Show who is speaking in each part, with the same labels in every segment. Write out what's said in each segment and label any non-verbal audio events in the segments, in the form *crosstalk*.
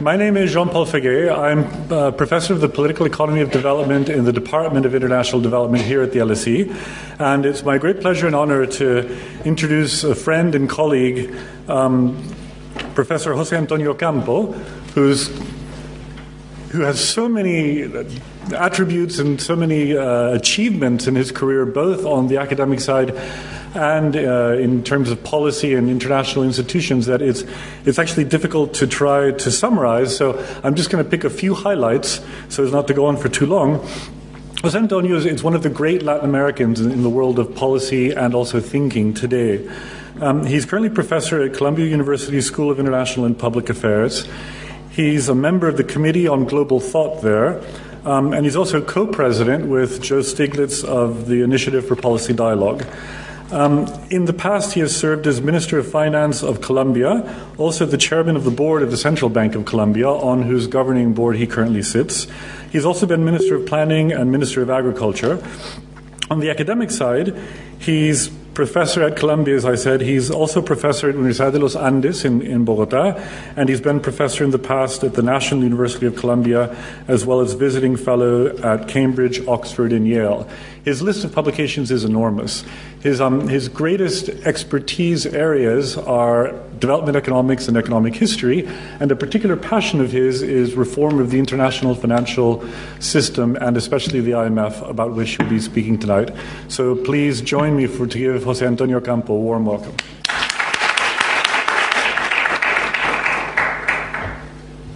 Speaker 1: My name is Jean Paul Faguet. I'm a professor of the political economy of development in the Department of International Development here at the LSE. And it's my great pleasure and honor to introduce a friend and colleague, um, Professor Jose Antonio Ocampo, who's, who has so many attributes and so many uh, achievements in his career, both on the academic side and uh, in terms of policy and international institutions that it's, it's actually difficult to try to summarize. So I'm just going to pick a few highlights so as not to go on for too long. Jose Antonio is, one of the great Latin Americans in, in, the world of policy and also thinking today. Um, he's currently professor at Columbia University School of International and Public Affairs. He's a member of the Committee on Global Thought there. Um, and he's also co president with Joe Stiglitz of the Initiative for Policy Dialogue. Um, in the past, he has served as Minister of Finance of Colombia, also the chairman of the board of the Central Bank of Colombia, on whose governing board he currently sits. He's also been Minister of Planning and Minister of Agriculture. On the academic side, he's professor at Columbia, as I said. He's also professor at Universidad de los Andes in, in Bogota, and he's been professor in the past at the National University of Colombia, as well as visiting fellow at Cambridge, Oxford, and Yale. His list of publications is enormous. His, um, his greatest expertise areas are development economics and economic history, and a particular passion of his is reform of the international financial system and especially the IMF, about which he'll be speaking tonight. So please join me for, to give Jose Antonio Ocampo a warm welcome.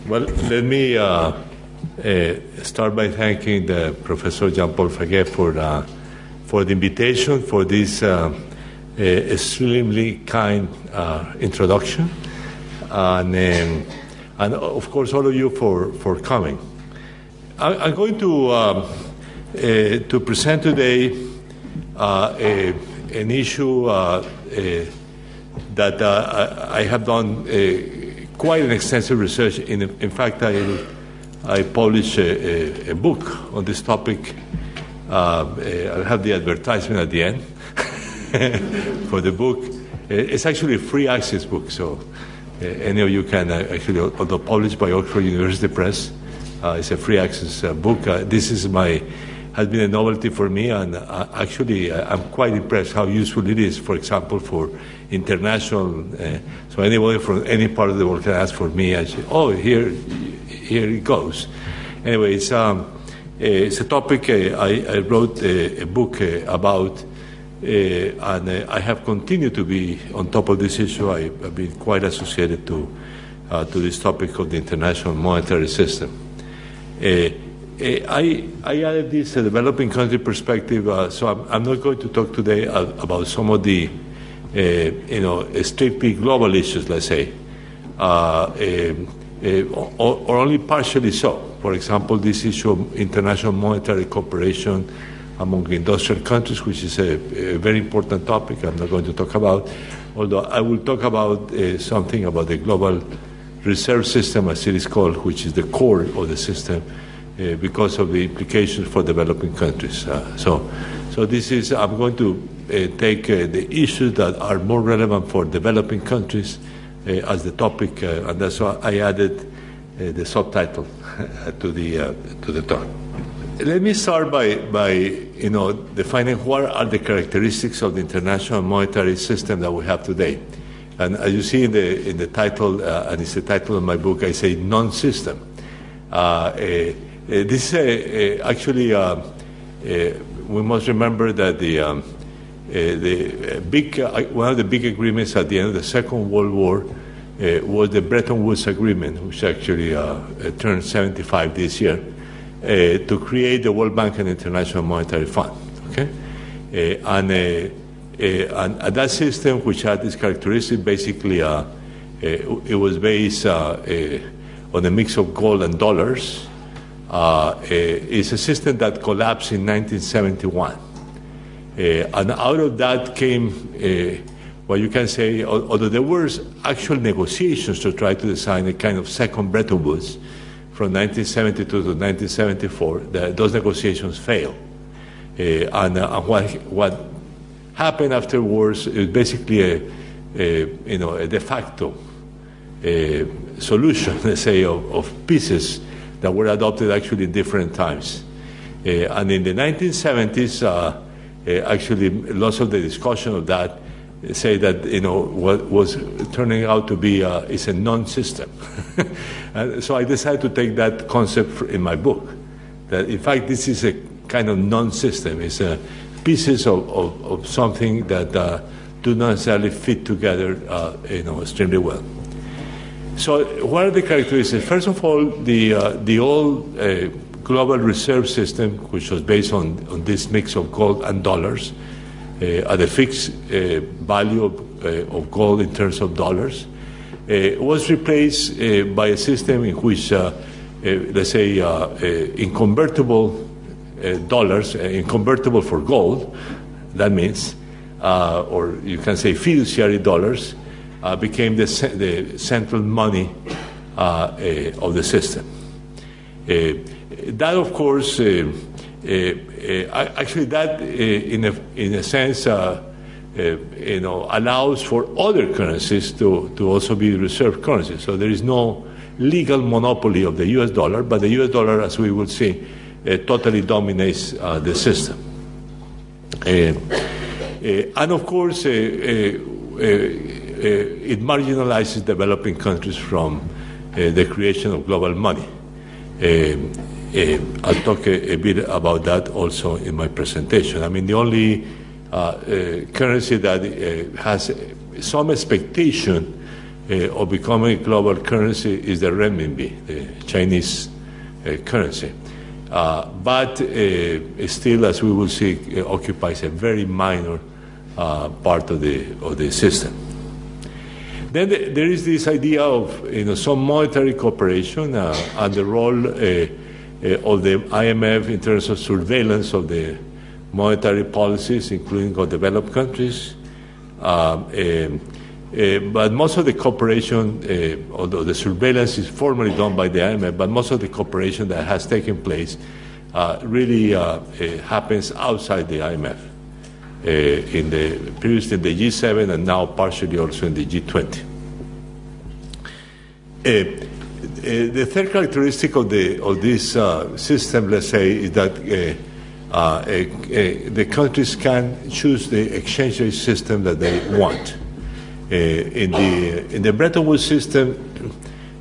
Speaker 2: Well, let me uh, uh, start by thanking the Professor Jean-Paul Faguet for, uh, for the invitation for this uh, uh extremely kind uh, introduction, and, um, and of course all of you for, for coming. I, am going to, um, uh, to present today a, an issue that I have done quite an extensive research. In, in fact, I I published a, a, a book on this topic. Uh, I'll have the advertisement at the end *laughs* for the book. It's actually a free access book, so uh, any of you can uh, actually, although published by Oxford University Press, uh, it's a free access uh, book. This is my has been a novelty for me, and actually, I'm quite impressed how useful it is. For example, for international, so anybody from any part of the world can ask for me. I say, "Oh, here here it goes. Anyway, it's, um, eh, it's a topic uh, I, I, wrote a, a book uh, about, uh, and I have continued to be on top of this issue. I, have been quite associated to, to this topic of the international monetary system. I, I, added this a developing country perspective, so I'm, I'm, not going to talk today about some of the, you know, strictly global issues, let's say. Uh, uh, or, or, only partially so. For example, this issue of international monetary cooperation among industrial countries, which is a, a very important topic I'm not going to talk about, although I will talk about uh, something about the global reserve system, as it is called, which is the core of the system. Uh, because of the implications for developing countries. Uh, so, so this is I'm going to uh, take uh, the issues that are more relevant for developing countries uh, as the topic, and that's why I added the subtitle *laughs* to the to the talk. Let me start by, by you know defining what are the characteristics of the international monetary system that we have today. And as you see in the in the title, uh, and it's the title of my book, I say non-system. Uh, uh, Uh, this is actually we must remember that the um, uh, the uh, big, uh, one of the big agreements at the end of the Second World War was the Bretton Woods Agreement, which actually turned 75 this year, to create the World Bank and International Monetary Fund. Okay, and, and, and that system, which had this characteristic, basically, it was based on a mix of gold and dollars. Uh, it's a system that collapsed in 1971. Uh, and out of that came uh, what you can say, although there were actual negotiations to try to design a kind of second Bretton Woods from 1972 to 1974, the, those negotiations failed. Uh, and, uh, what, what happened afterwards is basically a, a, you know, a de facto solution, *laughs* let's say, of, of, pieces that were adopted actually different times. and in the 1970s, actually, lots of the discussion of that say that you know what was turning out to be uh, is a non-system. *laughs* so I decided to take that concept in my book. That in fact this is a kind of non-system. It's a pieces of, of, of something that uh, do not necessarily fit together, uh, you know, extremely well. So what are the characteristics? First of all, the uh, the old uh, global reserve system, which was based on, on this mix of gold and dollars uh, at a fixed uh, value of, uh, of, gold in terms of dollars, was replaced by a system in which, let's say, in convertible dollars, in convertible for gold, that means, or you can say fiduciary dollars, Uh, became the, the central money uh, eh, of the system. Eh, that, of course, uh, actually, that uh, in a, in a sense, uh, you know, allows for other currencies to, to also be reserve currencies. So there is no legal monopoly of the U.S. dollar, but the U.S. dollar, as we will see, totally dominates uh, the system. and of course, it marginalizes developing countries from the creation of global money. Uh, I'll talk a, a, bit about that also in my presentation. I mean, the only uh, uh, currency that uh, has some expectation uh, of becoming a global currency is the renminbi, the Chinese uh, currency. but still, as we will see, occupies a very minor part of the, of the system. Then there is this idea of you know, some monetary cooperation and the role uh, of the IMF in terms of surveillance of the monetary policies, including of developed countries. Um, uh, but most of the cooperation, uh, although the surveillance is formally done by the IMF, but most of the cooperation that has taken place uh, really uh, happens outside the IMF. In the previously the G7 and now partially also in the G20. Uh, the third characteristic of, the, of this uh, system, let's say, is that uh, uh, the countries can choose the exchange rate system that they want. in, the, in the Bretton Woods system,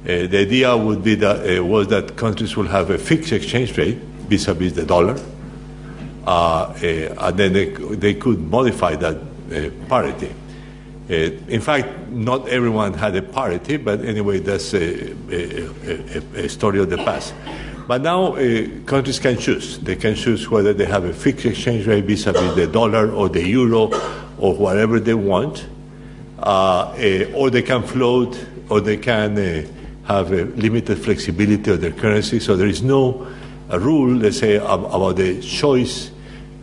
Speaker 2: the idea would be that, was that countries will have a fixed exchange rate vis-a-vis the dollar, and then they, they could modify that parity. Uh, in fact, not everyone had a parity, but anyway, that's a, a, a story of the past. But now uh, countries can choose. They can choose whether they have a fixed exchange rate vis-a-vis the dollar or the euro or whatever they want, uh, uh, or they can float, or they can uh, have a limited flexibility of their currency. So there is no rule, let's say, about the choice uh,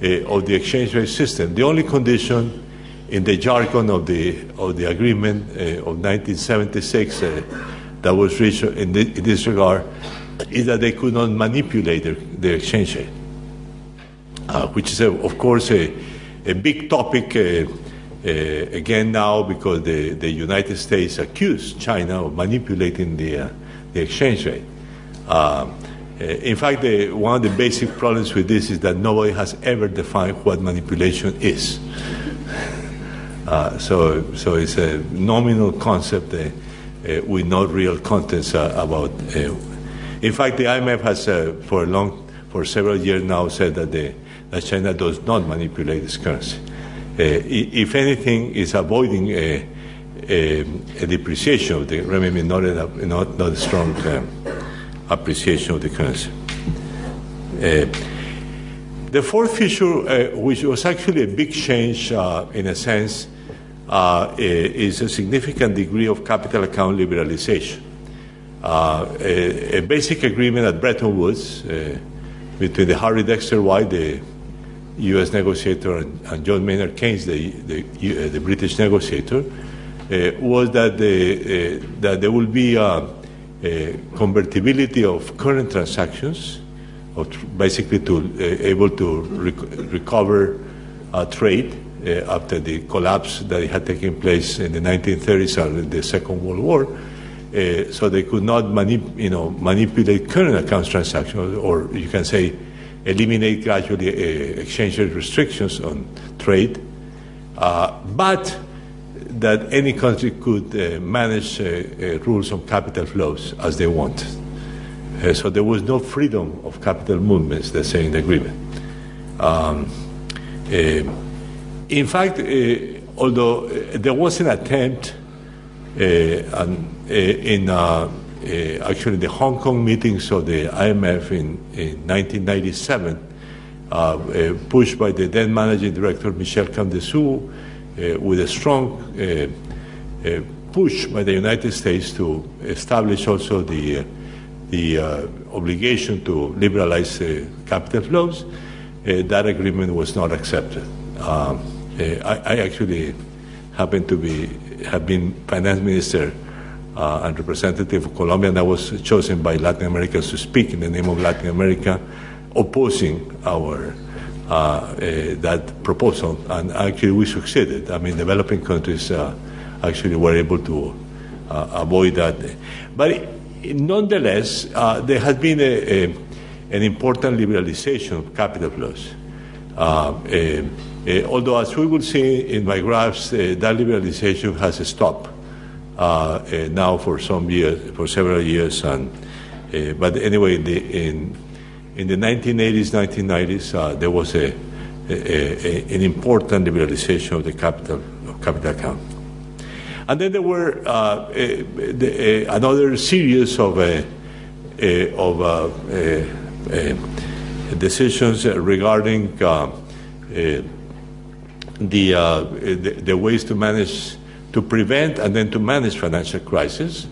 Speaker 2: of the exchange rate system. The only condition in the jargon of the, of the agreement uh, of 1976 uh, that was reached in, the, in, this regard is that they could not manipulate their exchange rate, uh, which is, of course, a, a big topic uh, uh, again now because the, the United States accused China of manipulating the, uh, the exchange rate. Um, in fact, the, one of the basic problems with this is that nobody has ever defined what manipulation is. Uh, so, so it's a nominal concept uh, uh, with no real contents uh, about. Uh, in fact, the IMF has, uh, for long, for several years now, said that, the, that China does not manipulate its currency. if anything, is avoiding a, a, a, depreciation of the renminbi, not a, not, not a strong appreciation of the currency. The fourth feature, uh, which was actually a big change uh, in a sense, uh, is a significant degree of capital account liberalization. Uh, a, a, basic agreement at Bretton Woods uh, between the Harry Dexter White, the U.S. negotiator, and, John Maynard Keynes, the, the, uh, the British negotiator, uh, was that, the, uh, that there will be a convertibility of current transactions, of basically to able to rec- recover trade uh, after the collapse that had taken place in the 1930s and the Second World War, uh, uh, so they could not you know, manipulate current accounts transactions, or you can say eliminate gradually uh, exchange rate restrictions on trade, uh, but that any country could uh, manage uh, uh, rules on capital flows as they want. so there was no freedom of capital movements, they say in the agreement. Um, in fact, although there was an attempt and, in actually the Hong Kong meetings of the IMF in, in 1997, uh, uh, pushed by the then managing director Michel Camdessus, uh, with a strong push by the United States to establish also the the uh, obligation to liberalize uh, capital flows, uh, that agreement was not accepted. Um, I, I, actually happen to be have been finance minister and representative of Colombia, and I was chosen by Latin Americans to speak in the name of Latin America, opposing our uh, uh, that proposal, and actually we succeeded. I mean, developing countries uh, actually were able to avoid that. But nonetheless, there has been a, a, an important liberalization of capital flows. Uh, although, as we will see in my graphs, uh, that liberalization has stopped uh, now for some years, for several years. And, but anyway, the, in in the 1980s, 1990s, uh, there was a, a, a, an important liberalization of the capital, of capital account. And then there were uh, the, another series of, uh, of uh, decisions regarding uh, the, the, the, ways to manage, to prevent and then to manage financial crisis,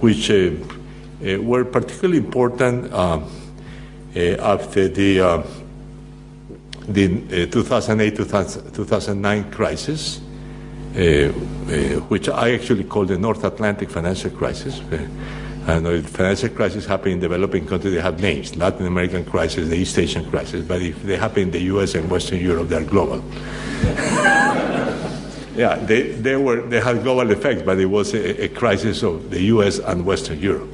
Speaker 2: which were particularly important um, uh, after the, uh, the 2008-2009 crisis, which I actually call the North Atlantic financial crisis. And the financial crisis happen in developing countries, they have names. Latin American crisis, the East Asian crisis. But if they happen in the U.S. and Western Europe, they're global. *laughs* yeah, they, they, were, they had global effects, but it was a, a crisis of the U.S. and Western Europe.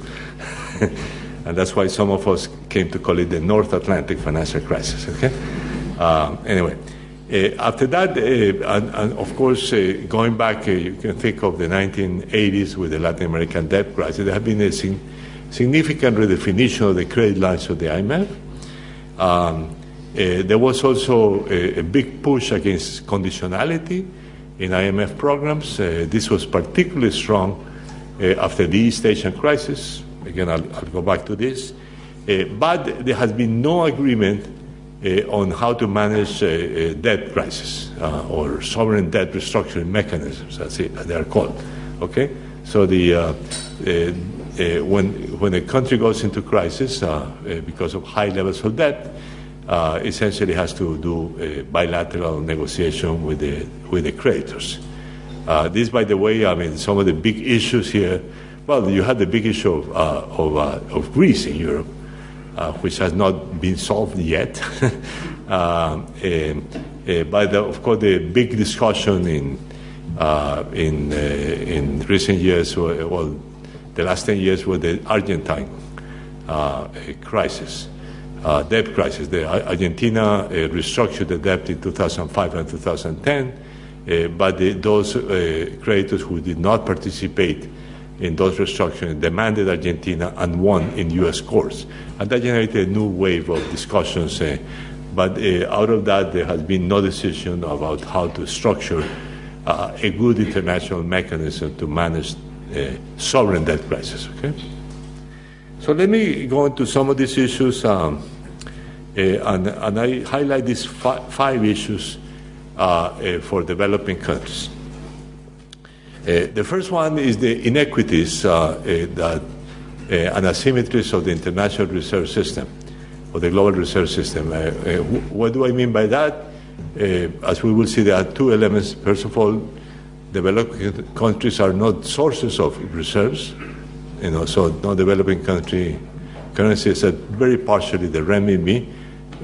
Speaker 2: *laughs* and that's why some of us came to call it the North Atlantic financial crisis. Okay. Um, anyway, uh, after that, uh, and, and, of course, uh, going back, uh, you can think of the 1980s with the Latin American debt crisis. There have been a sig- significant redefinition of the credit lines of the IMF. Um, uh, there was also a, a, big push against conditionality in IMF programs. Uh, this was particularly strong after the East Asian crisis, Again, I'll, I'll go back to this. Uh, but there has been no agreement uh, on how to manage uh, debt crisis or sovereign debt restructuring mechanisms, as they are called. Okay? So the, when, when a country goes into crisis because of high levels of debt, uh, essentially has to do bilateral negotiation with the, with the creditors. Uh, this, by the way, I mean, some of the big issues here well, you had the big issue of, uh, of, uh, of, Greece in Europe, uh, which has not been solved yet. *laughs* Um, but the, of course, the big discussion in, uh, in, uh, in recent years, well, the last 10 years, was the Argentine uh, crisis. debt crisis. The Argentina restructured the debt in 2005 and 2010, but the, those creditors who did not participate in those restructuring demanded Argentina and won in U.S. courts. And that generated a new wave of discussions. Uh, but uh, out of that, there has been no decision about how to structure uh, a good international mechanism to manage uh, sovereign debt crisis. Okay? So let me go into some of these issues, um, and, and, I highlight these fi- five issues uh, for developing countries. Uh, the first one is the inequities uh, uh, that, and asymmetries of the international reserve system, or the global reserve system. what do I mean by that? as we will see, there are two elements. First of all, developing countries are not sources of reserves. You know, so no developing country currencies that very partially the renminbi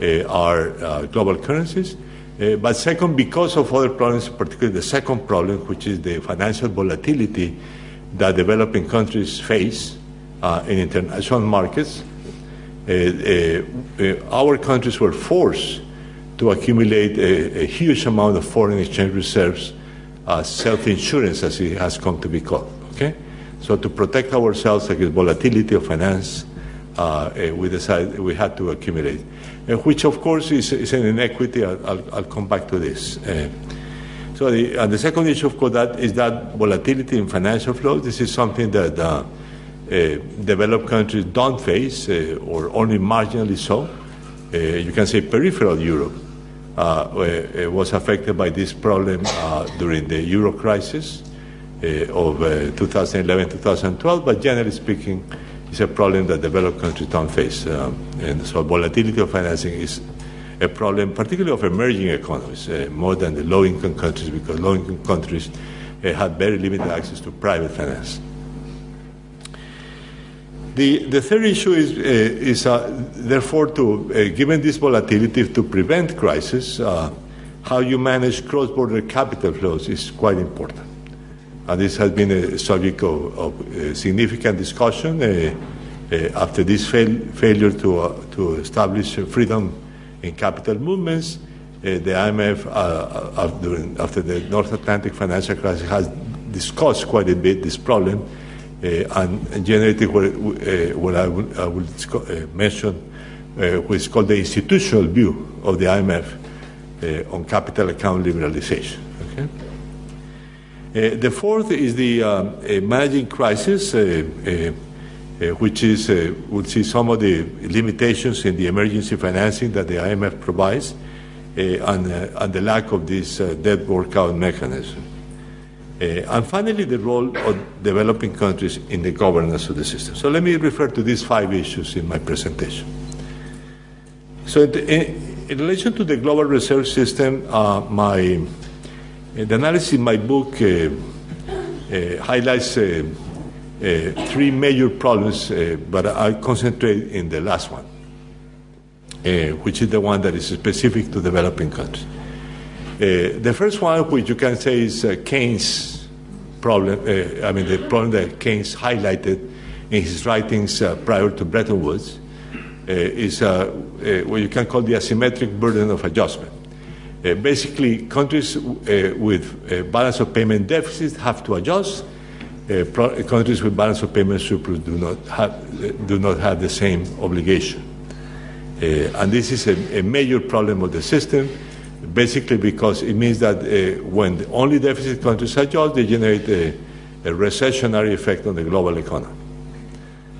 Speaker 2: uh, are uh, global currencies. Uh, but second, because of other problems, particularly the second problem, which is the financial volatility that developing countries face uh, in international markets. Uh, uh, our countries were forced to accumulate a, a huge amount of foreign exchange reserves, uh, self-insurance as it has come to be called. Okay, so to protect ourselves against volatility of finance, uh, uh, we decided we had to accumulate, uh, which of course is, is an inequity. I'll, I'll, I'll, come back to this. Uh, so the, and the second issue, of course, that is that volatility in financial flows. This is something that uh, uh, developed countries don't face, or only marginally so. you can say peripheral Europe uh, was affected by this problem uh, during the euro crisis uh, of 2011-2012, but generally speaking, it's a problem that developed countries don't face. Um, and so volatility of financing is a problem, particularly of emerging economies, uh, more than the low-income countries, because low-income countries uh, had very limited access to private finance. The, the third issue is, uh, is uh, therefore, to, uh, given this volatility, to prevent crisis, how you manage cross-border capital flows is quite important. And this has been a subject of, of uh, significant discussion uh, after this fail, failure to, to establish freedom in capital movements. the IMF, after, after the North Atlantic financial crisis, has discussed quite a bit this problem uh, and generated what, uh, what I will, I will uh, mention, which is called the institutional view of the IMF on capital account liberalization. Okay? Uh, the fourth is the um, managing crisis, uh, uh, which is we'll see some of the limitations in the emergency financing that the IMF provides, and, and the lack of this debt workout mechanism. Uh, and finally, the role of developing countries in the governance of the system. So let me refer to these five issues in my presentation. So in, in relation to the global reserve system, uh, my the analysis in my book uh, uh highlights uh, uh, three major problems, but I concentrate in the last one, which is the one that is specific to developing countries. Uh, the first one, which you can say is uh, Keynes' problem, uh, I mean, the problem that Keynes highlighted in his writings prior to Bretton Woods, is what you can call the asymmetric burden of adjustment. Uh, basically, countries uh, with balance of payment deficits have to adjust. Uh, pro- countries with balance of payment surplus do not have, do not have the same obligation. and this is a, a, major problem of the system basically because it means that uh, when the only deficit countries adjust, they generate a, a recessionary effect on the global economy.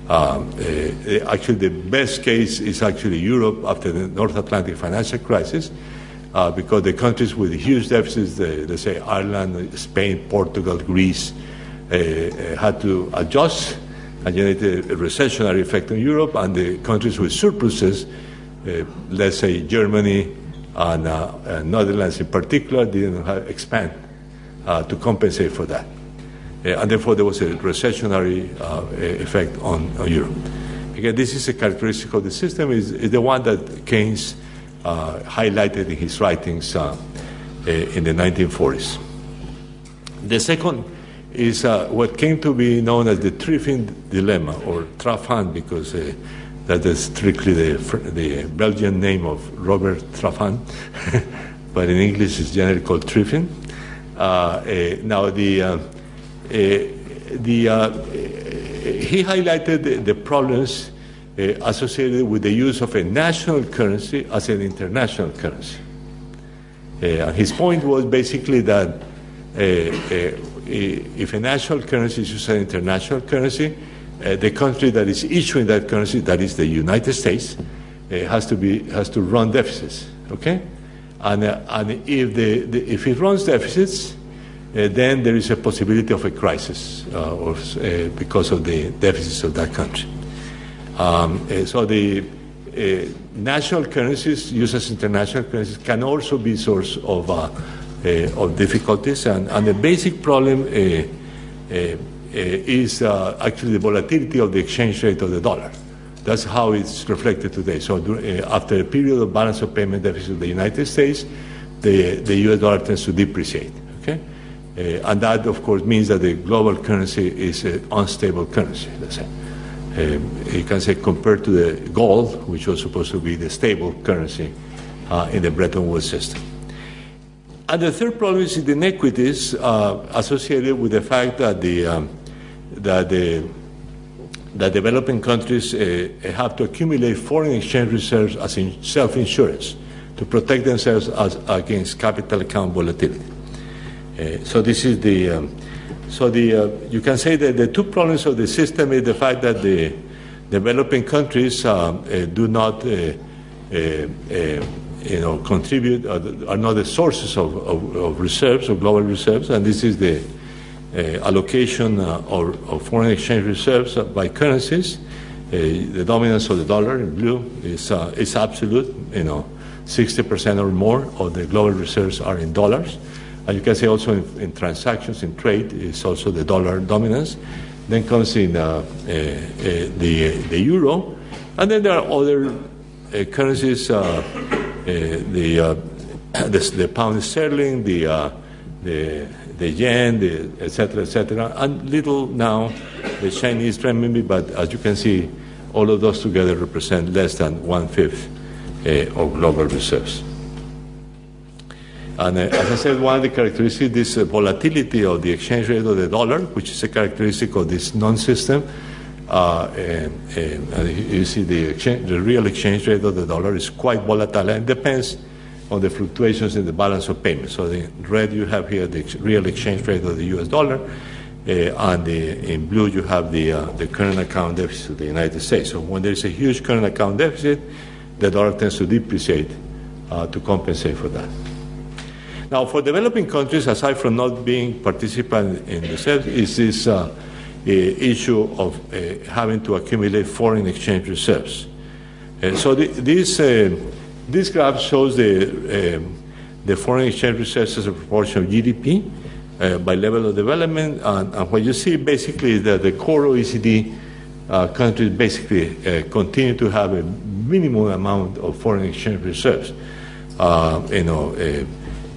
Speaker 2: Um, uh, actually, the best case is actually Europe after the North Atlantic financial crisis, uh, because the countries with huge deficits, the, let's say Ireland, Spain, Portugal, Greece, uh, uh, had to adjust and generate a, recessionary effect on Europe, and the countries with surpluses, uh, let's say Germany, and uh, uh, Netherlands in particular didn't have, expand uh, to compensate for that. and therefore, there was a recessionary effect on, on, Europe. Again, this is a characteristic of the system, is, is the one that Keynes highlighted in his writings in the 1940s. The second is uh, what came to be known as the Triffin dilemma, or Trafan, because uh, that is strictly the, the Belgian name of Robert Trafan, *laughs* but in English it's generally called Triffin. Uh, uh, now, the, uh, uh the, uh, he highlighted the, the problems uh, associated with the use of a national currency as an international currency. his point was basically that if a national currency is used as an international currency, uh, the country that is issuing that currency, that is the United States, uh, has to be has to run deficits. Okay, and uh, and if the, the, if it runs deficits, uh, then there is a possibility of a crisis uh, uh, because of the deficits of that country. Um, so the national currencies used as international currencies can also be source of of difficulties, and, and the basic problem uh, is uh, actually the volatility of the exchange rate of the dollar. That's how it's reflected today. So uh, after a period of balance of payment deficit of the United States, the, the US dollar tends to depreciate. Okay? and that, of course, means that the global currency is an unstable currency, let's say. You can say compared to the gold, which was supposed to be the stable currency in the Bretton Woods system. And the third problem is the inequities uh, associated with the fact that the um, that the that developing countries uh, have to accumulate foreign exchange reserves as in self-insurance to protect themselves as, against capital account volatility. Uh, so this is the um, so the uh, you can say that the two problems of the system is the fact that the developing countries um, uh, do not uh, you know, contribute, uh, are not the sources of, of, of, reserves, of global reserves, and this is the uh, allocation uh, of, of, foreign exchange reserves by currencies. the dominance of the dollar in blue is, is absolute, you know, 60% or more of the global reserves are in dollars. And you can see also in, in transactions, in trade, is also the dollar dominance. Then comes in uh, uh, uh, the, the euro. And then there are other currencies uh, the, uh, *coughs* the, the pound sterling, the uh, the the yen, the etc. etc. and little now the Chinese renminbi. But as you can see, all of those together represent less than one fifth of global reserves. And uh, as I said, one of the characteristics is this uh, volatility of the exchange rate of the dollar, which is a characteristic of this non-system. Uh, and, and you see the, exchange, the real exchange rate of the dollar is quite volatile and depends on the fluctuations in the balance of payments. So the red you have here the real exchange rate of the U.S. dollar, uh, and the, in blue you have the uh, the current account deficit of the United States. So when there is a huge current account deficit, the dollar tends to depreciate uh, to compensate for that. Now, for developing countries, aside from not being participants in the SEP, is this uh, issue of uh, having to accumulate foreign exchange reserves. Uh, so the, this, uh, this graph shows the, um, the foreign exchange reserves as a proportion of GDP uh, by level of development. And, and, what you see basically is that the core OECD uh, countries basically continue to have a minimum amount of foreign exchange reserves. you know,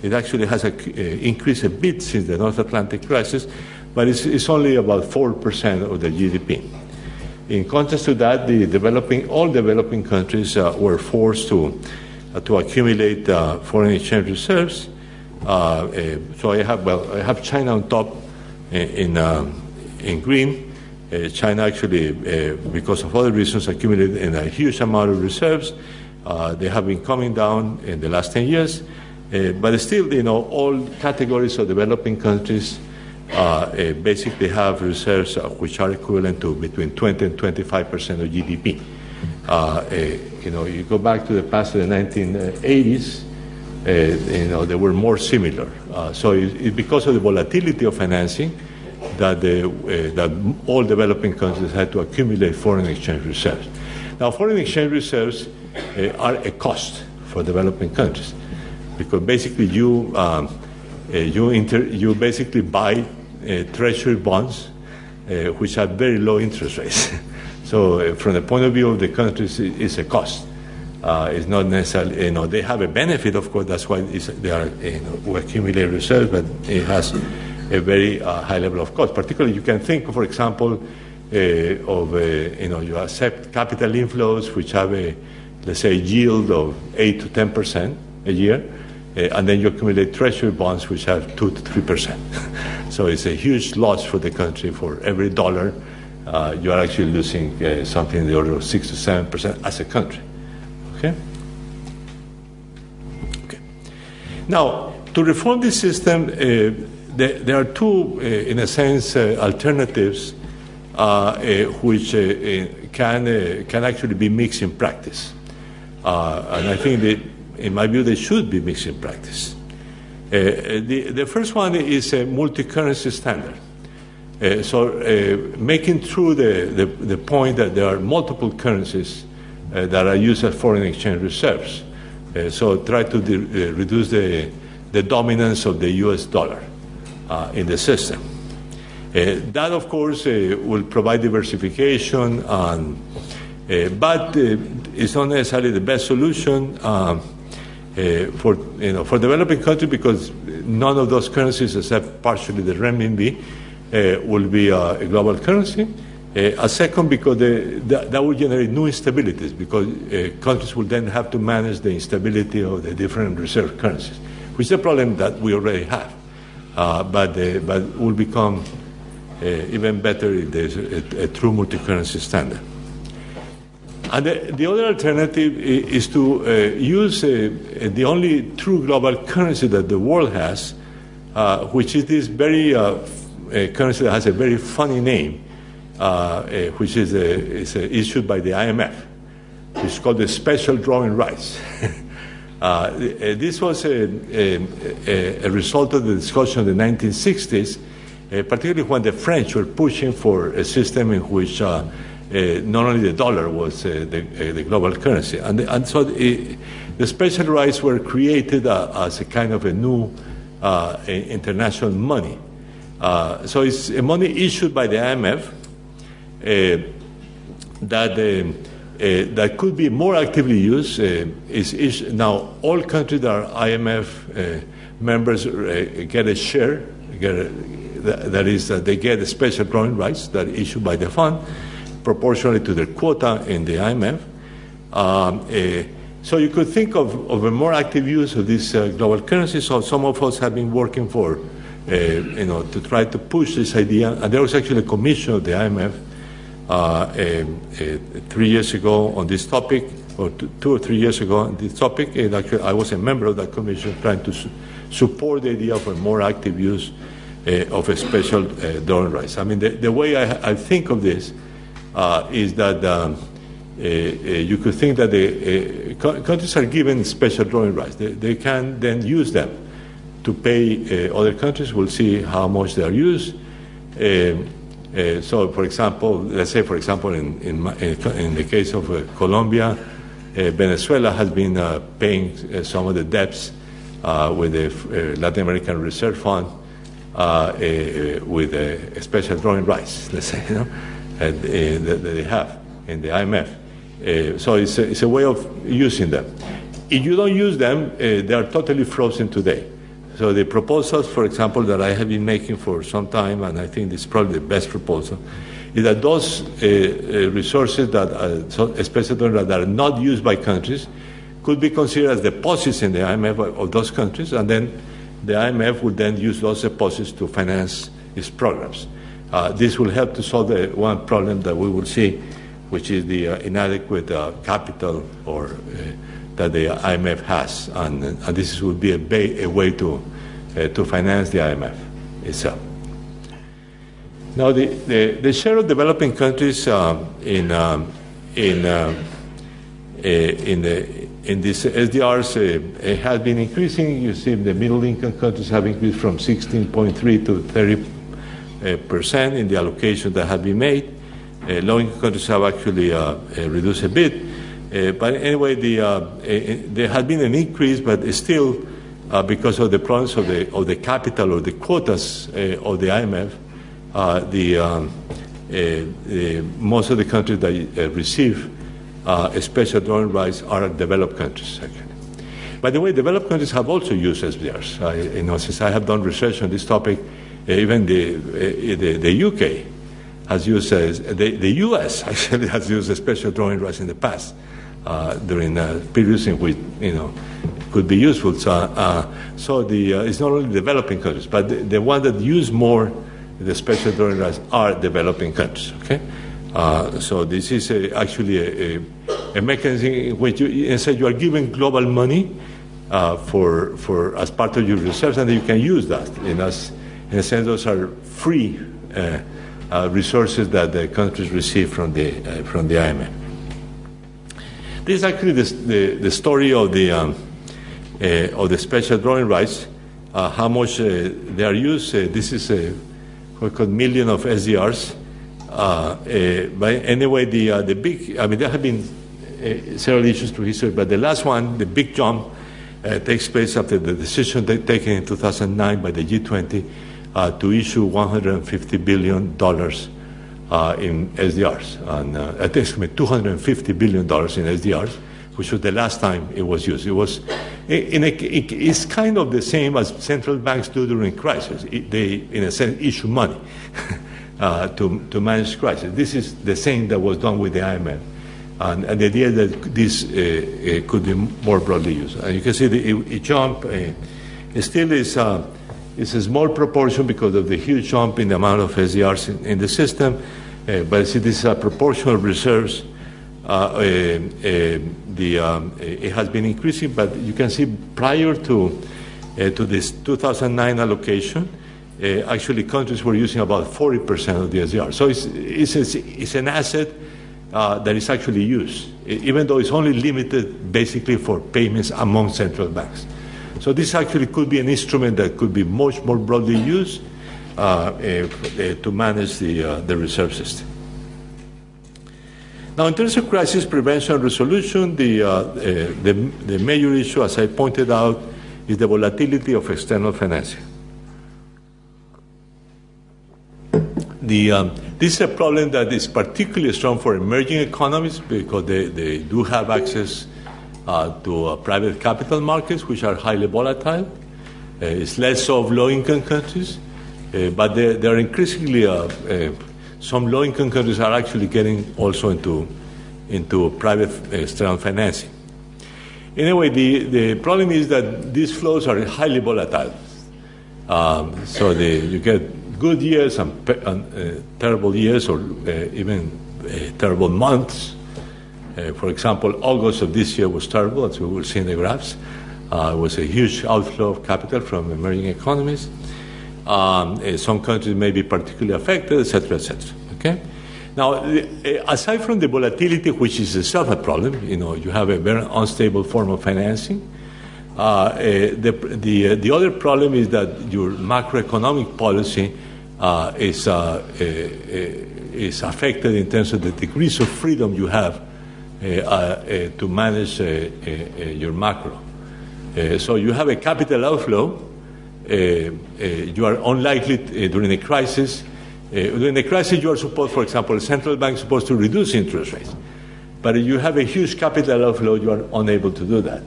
Speaker 2: it actually has a, increased a bit since the North Atlantic crisis, but it's, it's only about 4% of the GDP. In contrast to that, the developing, all developing countries uh, were forced to, uh, to accumulate uh, foreign exchange reserves. Uh, uh, so I have, well, I have China on top uh, in, in green. China actually, because of other reasons, accumulated in a huge amount of reserves. they have been coming down in the last 10 years. Uh, but still, you know, all categories of developing countries uh, uh, basically have reserves uh, which are equivalent to between 20 and 25 percent of GDP. Uh, uh, you know, you go back to the past, of the 1980s, you know, they were more similar. so it's because of the volatility of financing that, that all developing countries had to accumulate foreign exchange reserves. Now, foreign exchange reserves are a cost for developing countries because basically you um, uh, you, inter- you basically buy uh, treasury bonds, uh, which have very low interest rates. *laughs* so, from the point of view of the countries, it's a cost. Uh, it's not necessarily, you know, they have a benefit, of course, that's why they are, you know, we accumulate reserves, but it has a very uh, high level of cost. Particularly, you can think, for example, uh, of, you know, you accept capital inflows which have a, let's say, yield of 8 to 10% a year, and then you accumulate treasury bonds which have 2 to 3%. *laughs* so it's a huge loss for the country. For every dollar, uh, you are actually losing uh, something in the order of 6 to 7% as a country. Okay? Okay. Now, to reform this system, uh, there, there, are two, uh, in a sense, uh, alternatives which can, can actually be mixed in practice. and I think that in my view, they should be mixed in practice. Uh, the, the first one is a multi-currency standard. Uh, so uh, making true the, the, the, point that there are multiple currencies uh, that are used as foreign exchange reserves. Uh, so try to de- uh, reduce the, the dominance of the US dollar in the system. that, of course, will provide diversification, and, but it's not necessarily the best solution. Um, Uh, for, you know, for developing countries, because none of those currencies, except partially the renminbi, uh, will be a global currency. Uh, a second, because the, that, that will generate new instabilities, because uh, countries will then have to manage the instability of the different reserve currencies, which is a problem that we already have. But, but will become even better if there's a, a true multi-currency standard. And the, the, other alternative is to uh, use uh, the only true global currency that the world has, uh, which is this very uh, currency that has a very funny name, uh, uh, which is, is issued by the IMF. It's called the Special Drawing Rights. *laughs* this was a, a, result of the discussion in the 1960s, particularly when the French were pushing for a system in which uh, not only the dollar was uh, the, uh, the, global currency. And, and so the, the, special rights were created as a kind of a new international money. so it's a money issued by the IMF that uh, that could be more actively used uh, is, is, now all countries that are IMF uh, members get a share. Get a, that is, they get a special drawing rights that issued by the fund, proportionally to their quota in the IMF. Um, uh, so you could think of, of, a more active use of this uh, global currency. So some of us have been working for, uh, you know, to try to push this idea. And there was actually a commission of the IMF uh, uh, three years ago on this topic, or two or three years ago on this topic. And actually, I was a member of that commission trying to su- support the idea of a more active use of a special uh, rights. I mean, the, the way I, I think of this uh, is that um, uh, uh, you could think that the countries are given special drawing rights. They, they can then use them to pay other countries. We'll see how much they are used. Um, uh, so, for example, let's say, for example, in, in, in the case of uh, Colombia, uh, Venezuela has been paying some of the debts with the Latin American Reserve Fund with a special drawing rights, *laughs* let's say. You know? Uh, that they have in the IMF. Uh, so it's a, it's a, way of using them. If you don't use them, uh, they are totally frozen today. So the proposals, for example, that I have been making for some time, and I think this is probably the best proposal, is that those uh, resources that, are, so especially that are not used by countries, could be considered as deposits in the IMF of those countries, and then the IMF would then use those deposits to finance its programs. Uh, this will help to solve the one problem that we will see, which is the uh, inadequate uh, capital or uh, that the IMF has, and, and this will be a, ba- a way to uh, to finance the IMF itself. Now, the, the, the share of developing countries um, in um, in um, in the in these SDRs uh, has been increasing. You see, the middle income countries have increased from 16.3 to 30 uh, percent in the allocation that have been made. Uh, low-income countries have actually uh, reduced a bit. but anyway, the, there had been an increase, but still, because of the problems of the, of the capital or the quotas of the IMF, the, um, most of the countries that receive uh, special drawing rights are developed countries. Actually. By the way, developed countries have also used SDRs. I, you know, since I have done research on this topic, even the, uh, the, the UK has used, uh, the, the US *laughs* actually has used special drawing rights in the past uh, during uh, periods in which, you know, could be useful. So, uh, so the, uh, it's not only developing countries, but the, the that use more the special drawing rights are developing countries, okay? Uh, so this is a, actually a, a, a, mechanism in which you, instead you are given global money for, for, as part of your reserves, and you can use that in as in a sense, those are free uh, uh, resources that the countries receive from the, uh, from the IMF. This is actually the, the, the story of the, um, uh, of the special drawing rights, uh, how much uh, they are used. this is a what called million of SDRs. but anyway, the, the big, I mean, there have been several issues through history, but the last one, the big jump, takes place after the decision taken in 2009 by the G20 uh, to issue $150 billion uh, in SDRs. And uh, at estimate $250 billion in SDRs, which was the last time it was used. It was, in a, it's kind of the same as central banks do during crisis. they, in a sense, issue money *laughs* uh, to, to manage crisis. This is the same that was done with the IMF. And, and the idea that this uh, uh, could be more broadly used. And you can see the, it, it jump. Uh, it still is, uh, is a small proportion because of the huge jump in the amount of SDRs in, in the system. Uh, but this is a proportion of reserves uh, uh, the, um, it has been increasing, but you can see prior to, to this 2009 allocation, actually countries were using about 40% of the SDR. So it's, it's, it's an asset uh, that is actually used, even though it's only limited basically for payments among central banks. So this actually could be an instrument that could be much more broadly used uh, uh, to manage the, the reserve system. Now, in terms of crisis prevention and resolution, the, uh, uh, the, the, major issue, as I pointed out, is the volatility of external financing. The, um, this is a problem that is particularly strong for emerging economies because they, they do have access uh, to uh, private capital markets, which are highly volatile. Uh, it's less of low income countries, uh, but they, they are increasingly some low-income countries are actually getting also into, into private external financing. Anyway, the, the problem is that these flows are highly volatile. Um, so the, you get good years and, and uh, terrible years, or uh, even uh, terrible months. Uh, for example, August of this year was terrible, as we will see in the graphs. Uh, it was a huge outflow of capital from emerging economies. Um, uh, some countries may be particularly affected, etc., etc. Okay. Now, uh, aside from the volatility, which is itself a problem, you know, you have a very unstable form of financing. Uh, uh, the the, uh, the other problem is that your macroeconomic policy uh, is is affected in terms of the degrees of freedom you have Eh, eh, to manage eh, your macro. so you have a capital outflow you are unlikely uh, during a crisis. during a crisis, you are supposed, for example, central bank is supposed to reduce interest rates. But you have a huge capital outflow, you are unable to do that.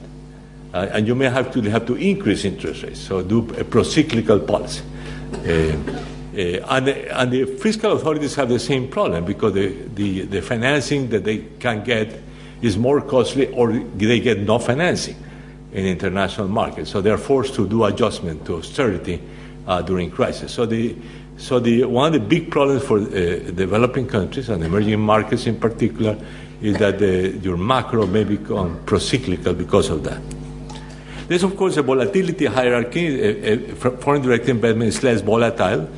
Speaker 2: Uh, and you may have to have to increase interest rates, so do a procyclical policy. Uh, and, the, and, the, fiscal authorities have the same problem because the, the, the, financing that they can get is more costly or they get no financing in international markets. So they're forced to do adjustment to austerity uh, during crisis. So the so the one of the big problems for uh, developing countries and emerging markets in particular is that the, your macro may become procyclical because of that. There's of course a volatility hierarchy. Uh, uh foreign direct investment is less volatile.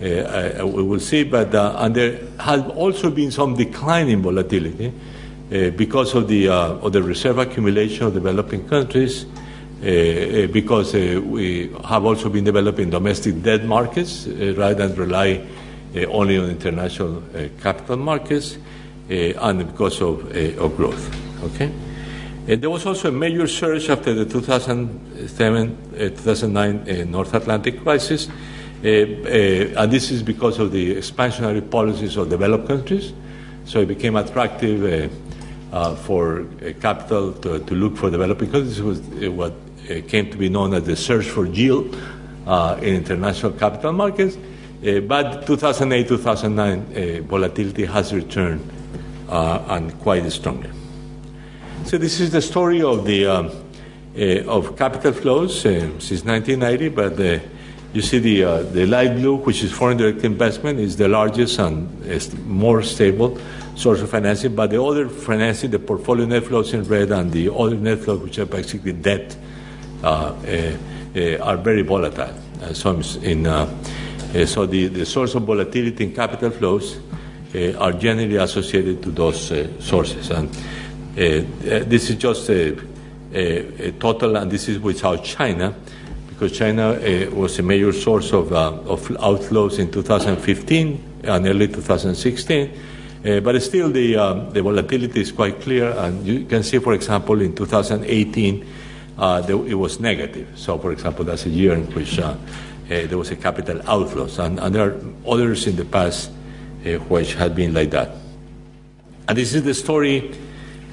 Speaker 2: Uh, uh, we will see, but and there has also been some decline in volatility. Uh, because of the, uh, of the reserve accumulation of developing countries, uh, because we have also been developing domestic debt markets rather than rely only on international capital markets, and because of, of growth. Okay? And there was also a major surge after the 2007 2009 North Atlantic crisis. Uh, uh, and this is because of the expansionary policies of developed countries. So it became attractive uh, uh, for uh, capital to, to, look for developing countries. This was uh, what uh, came to be known as the search for yield uh, in international capital markets. Uh, but 2008 2009 volatility has returned and quite strongly. So, this is the story of, the, um, of capital flows since 1990, but you see the, uh, the light blue, which is foreign direct investment, is the largest and is more stable source of financing, but the other financing, the portfolio net flows in red and the other net flows, which are basically debt, uh, uh, uh are very volatile. Uh, so, in, uh, so the, the source of volatility in capital flows are generally associated to those sources. And this is just a, a, a, total, and this is without China, because China was a major source of, of outflows in 2015 and early 2016 uh, but still, the, um, the volatility is quite clear, and you can see, for example, in 2018, uh, the, it was negative. So, for example, that's a year in which uh, uh there was a capital outflows, and, and, there are others in the past uh, which had been like that. And this is the story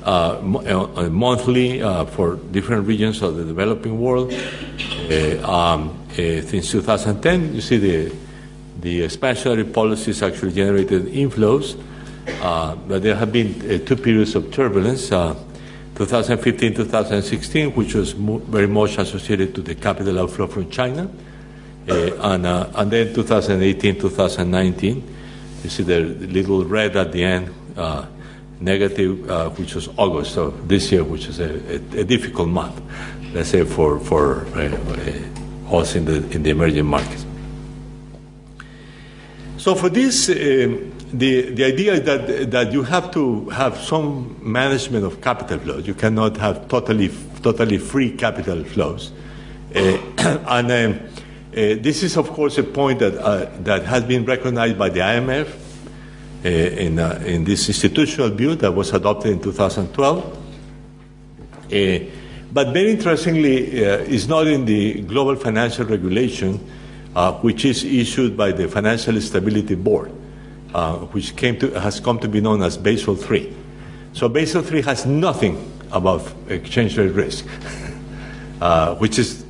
Speaker 2: uh, uh, monthly uh, for different regions of the developing world. Um, since 2010, you see the, the expansionary policies actually generated inflows, but there have been two periods of turbulence. 2015 2016, which was mo- very much associated to the capital outflow from China. Uh, and, uh, and then 2018 2019, you see the little red at the end, uh, negative, uh, which was August so this year, which is a, a, a difficult month, let's say, for, for uh, uh, us in the, in the emerging markets. So for this, the, the idea is that, that you have to have some management of capital flows. You cannot have totally, totally free capital flows. *coughs* and um, uh, this is, of course, a point that, uh, that has been recognized by the IMF uh, in, uh, in this institutional view that was adopted in 2012. Uh, but very interestingly, uh, it's not in the global financial regulation, which is issued by the Financial Stability Board, which came to, has come to be known as Basel III. So Basel III has nothing about exchange rate risk, *laughs* which is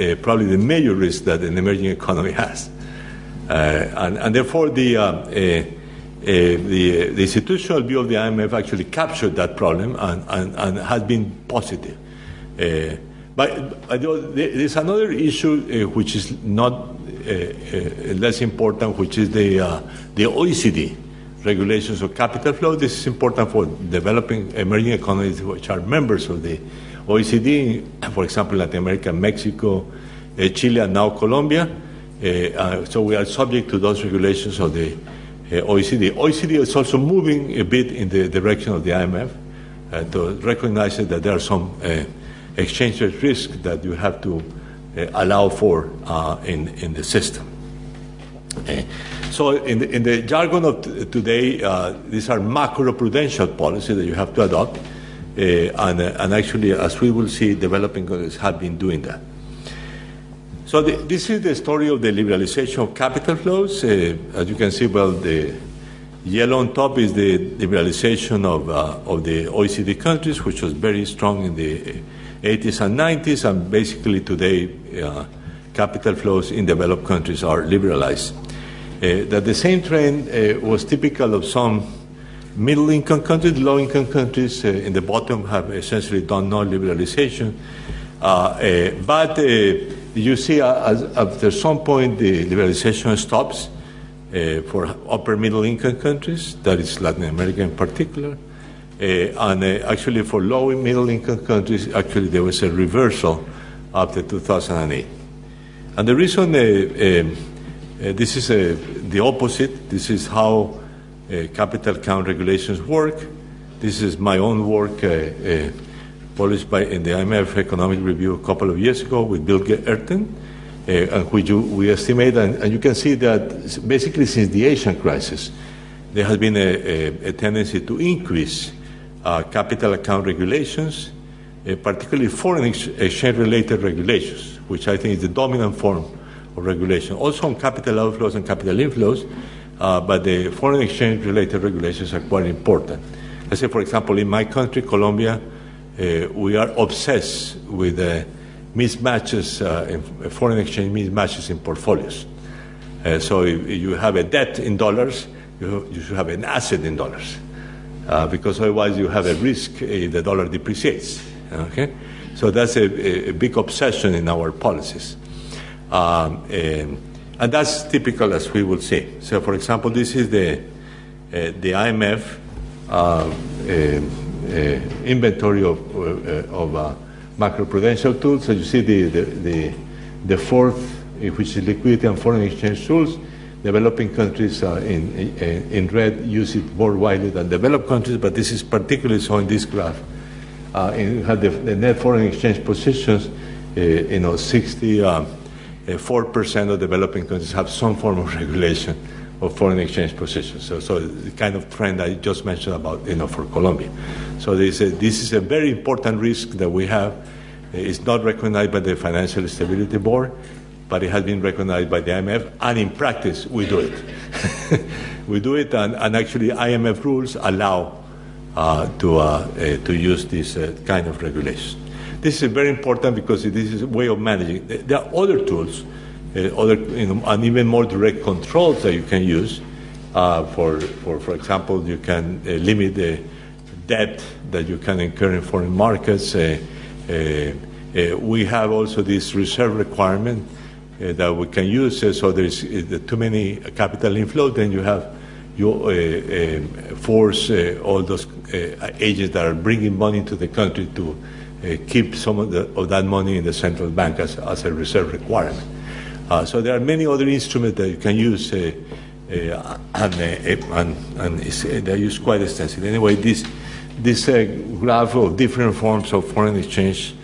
Speaker 2: uh, probably the major risk that an emerging economy *laughs* has. Uh, and, and, therefore, the, uh, uh, the, the, institutional view of the IMF actually captured that problem and, and, and has been positive. Uh, but uh, there's another issue uh, which is not less important, which is the, the OECD regulations of capital flow. This is important for developing emerging economies which are members of the OECD, for example, Latin America, Mexico, uh, Chile, and now Colombia. Uh, uh, so we are subject to those regulations of the OECD. OECD is also moving a bit in the direction of the IMF to recognize that there are some exchange rate risks that you have to allow for in, in the system. So, in the, in the, jargon of t- today, uh, these are macroprudential policies that you have to adopt. Uh, and, uh, and actually, as we will see, developing countries have been doing that. So the, this is the story of the liberalization of capital flows. Uh, as you can see, well, the yellow on top is the liberalization of, uh, of the OECD countries, which was very strong in the 80s and 90s, and basically today, uh, capital flows in developed countries are liberalized. Uh, that the same trend was typical of some middle income countries, low income countries uh, in the bottom have essentially done no liberalization. Uh, uh, but you see, after some point, the liberalization stops for upper middle income countries, that is Latin America in particular. Uh, and uh, actually, for low and middle income countries, actually, there was a reversal after 2008. And the reason uh, um, this is the opposite, this is how uh, capital account regulations work. This is my own work uh, uh, published by, in the IMF Economic Review a couple of years ago with Bilge Erten, and which you, we estimate, and, and, you can see that basically since the Asian crisis, there has been a, a, a tendency to increase capital account regulations, particularly foreign ex- exchange related regulations, which I think is the dominant form of regulation. Also on capital outflows and capital inflows, uh, but the foreign exchange related regulations are quite important. Let's say, for example, in my country, Colombia, uh, we are obsessed with uh, mismatches, uh, in foreign exchange mismatches in portfolios. Uh, so if you have a debt in dollars, you should have an asset in dollars. Uh, because otherwise you have a risk if the dollar depreciates. Okay? So that's a, a big obsession in our policies. Um, and, and that's typical as we will see. So, for example, this is the, uh, the IMF uh, uh, uh, inventory of, uh, of macroprudential tools. So you see the, the, the, the, fourth, which is liquidity and foreign exchange tools. Developing countries in, in, in, red use it more widely than developed countries, but this is particularly so in this graph. Uh, in, the, the, net foreign exchange positions, you know, 60, 4% of developing countries have some form of *laughs* regulation of foreign exchange positions. So, so the kind of trend I just mentioned about, you know, for Colombia. So this, uh, this is a very important risk that we have. It's not recognized by the Financial Stability Board, but it has been recognized by the IMF, and in practice, we do it. *laughs* we do it, and, and, actually, IMF rules allow uh, to, uh, uh to use this uh, kind of regulation. This is very important because this is a way of managing. There are other tools, uh, other, you know, and even more direct controls that you can use. for, for, for example, you can limit the debt that you can incur in foreign markets. we have also this reserve requirement uh, Uh, that we can use. Uh, so there's uh, too many capital inflow, then you have you uh, um, force uh, all those agents that are bringing money to the country to keep some of, the, of, that money in the central bank as, as a reserve requirement. so there are many other instruments that you can use. Uh, and, uh, and, and they're used quite extensively. Anyway, this, this uh, graph of different forms of foreign exchange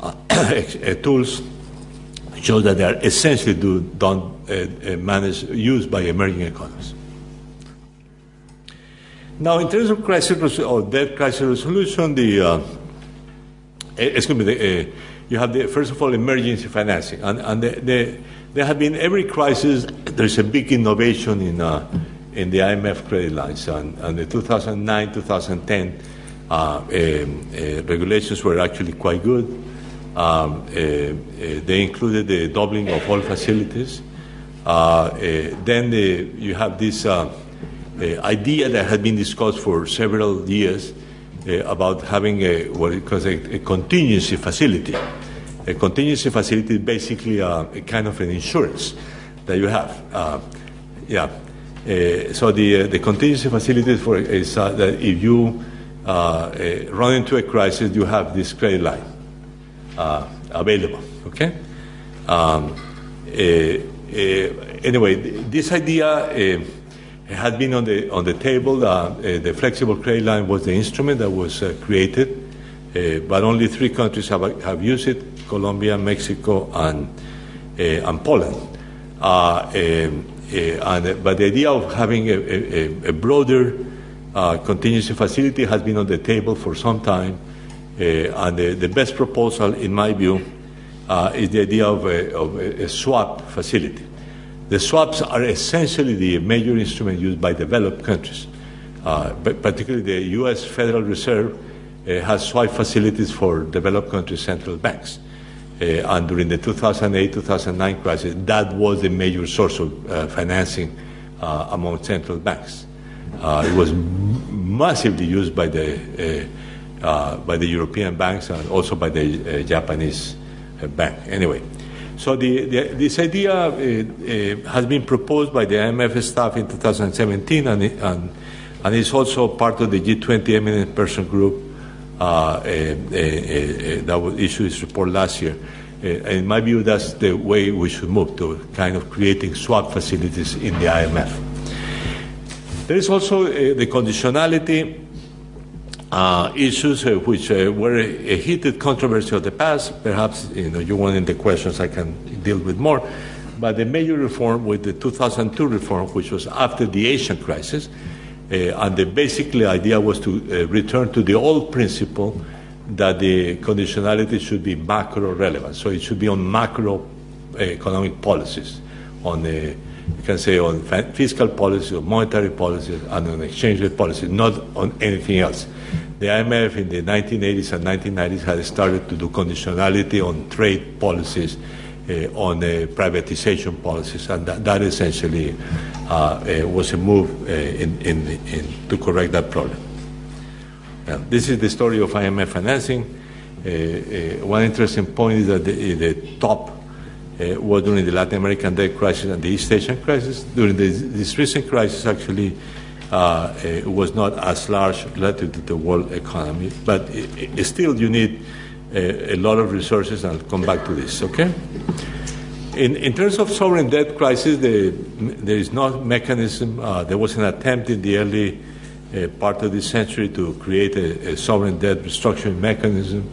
Speaker 2: *coughs* tools shows that they are essentially do, done, uh, uh, used by emerging economies. Now, in terms of crisis or debt crisis resolution, the uh, excuse me, the, uh, you have the first of all emergency financing, and, and the, the, there have been every crisis. There's a big innovation in uh, in the IMF credit lines, and, and the 2009, 2010 uh, um, regulations were actually quite good. Um, uh, uh, they included the doubling of all facilities. Uh, then the, you have this idea that had been discussed for several years about having a, what it calls a, a contingency facility. A contingency facility is basically a, a, kind of an insurance that you have. Uh, yeah. Uh, so the uh, the contingency facility for is that if you run into a crisis, you have this credit line available. Okay. Um, uh, uh, anyway, this idea had been on the on the table. the flexible credit line was the instrument that was created, but only three countries have have used it: Colombia, Mexico, and and Poland. Um, and, but the idea of having a, a, a broader uh, contingency facility has been on the table for some time. Uh, and the, the, best proposal, in my view, uh, is the idea of a, of a, swap facility. The swaps are essentially the major instrument used by developed countries. Uh, but particularly the U.S. Federal Reserve uh, has swap facilities for developed countries' central banks. Uh, and during the 2008-2009 crisis, that was the major source of uh, financing among central banks. it was m- massively used by the uh, by the European banks and also by the uh, Japanese uh, bank. Anyway, so the, the, this idea uh, uh, has been proposed by the IMF staff in 2017 and, and, and is also part of the G20 Eminent Person Group that issued its report last year. and in my view, that's the way we should move to kind of creating swap facilities in the IMF. There is also the conditionality uh, issues uh, which uh, were a, heated controversy of the past. Perhaps you know you wanted the questions I can deal with more. But the major reform with the 2002 reform, which was after the Asian crisis, uh, and the basically idea was to uh, return to the old principle that the conditionality should be macro relevant. So it should be on macro economic policies, on the you can say on fiscal policy, or monetary policy, and on exchange rate policy, not on anything else. The IMF in the 1980s and 1990s had started to do conditionality on trade policies, uh, on uh, privatization policies, and that, that essentially uh, was a move in, in, in, to correct that problem. Now, this is the story of IMF financing. One interesting point is that the, the top was during the Latin American debt crisis and the East Asian crisis. During the, this recent crisis, actually, uh, it was not as large relative to the world economy, but it, it still you need a, a, lot of resources, and I'll come back to this, okay? In, in terms of sovereign debt crisis, the, there is no mechanism. Uh, there was an attempt in the early uh, part of this century to create a, a sovereign debt restructuring mechanism.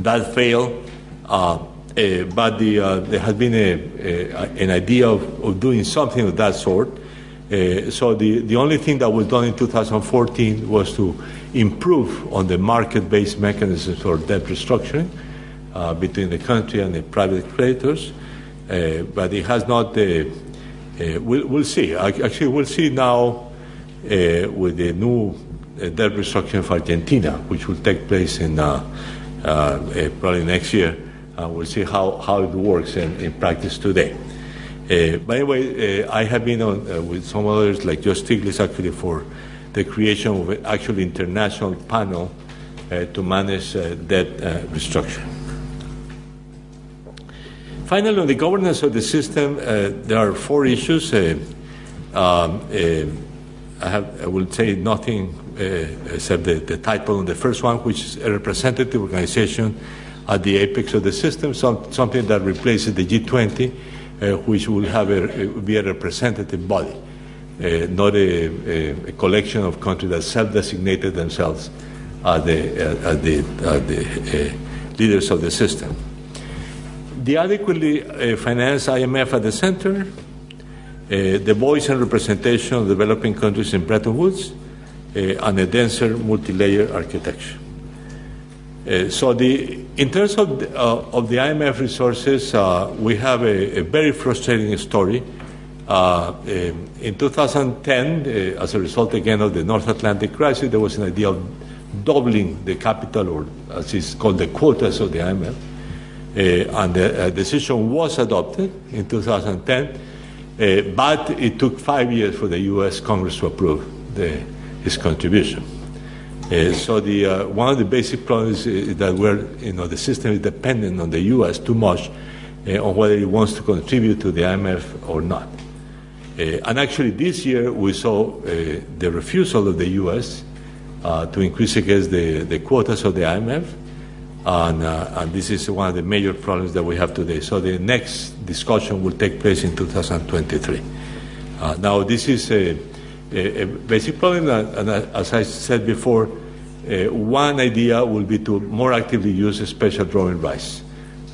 Speaker 2: That failed. Uh, uh, but the, uh, there has been a, a, an idea of, of, doing something of that sort. Uh, so the, the only thing that was done in 2014 was to improve on the market-based mechanisms for debt restructuring uh, between the country and the private creditors, uh, but it has not. Uh, we'll, we'll, see. Actually, we'll see now with the new debt restructuring of Argentina, which will take place in probably next year. We'll see how, how it works in, in practice today. Uh, by the way, uh, I have been on uh, with some others, like Joe Stiglitz, actually, for the creation of an actual international panel to manage debt restructuring. Finally, on the governance of the system, there are four issues. Um, I, have, I will say nothing except the, the title on the first one, which is a representative organization at the apex of the system, some, something that replaces the G20 uh, which will have a, be a representative body, uh, not a, a, a, collection of countries that self-designated themselves as the, uh, the, the leaders of the system. The adequately financed IMF at the center, the voice and representation of developing countries in Bretton Woods, and a denser multi-layer architecture. Uh, so the, in terms of the, uh, of the IMF resources, uh, we have a, a, very frustrating story. Uh, um, in 2010, uh, as a result again of the North Atlantic crisis, there was an idea of doubling the capital, or as it's called, the quotas of the IMF. And the decision was adopted in 2010, but it took five years for the U.S. Congress to approve the, his contribution. Uh, so the, uh, one of the basic problems is that we're, you know, the system is dependent on the U.S. too much uh, on whether it wants to contribute to the IMF or not. Uh, and actually, this year we saw uh, the refusal of the U.S. Uh, to increase against the, the quotas of the IMF, and, and, this is one of the major problems that we have today. So the next discussion will take place in 2023. now, this is a, a, a basic problem, and as I said before, uh, one idea will be to more actively use special drawing rights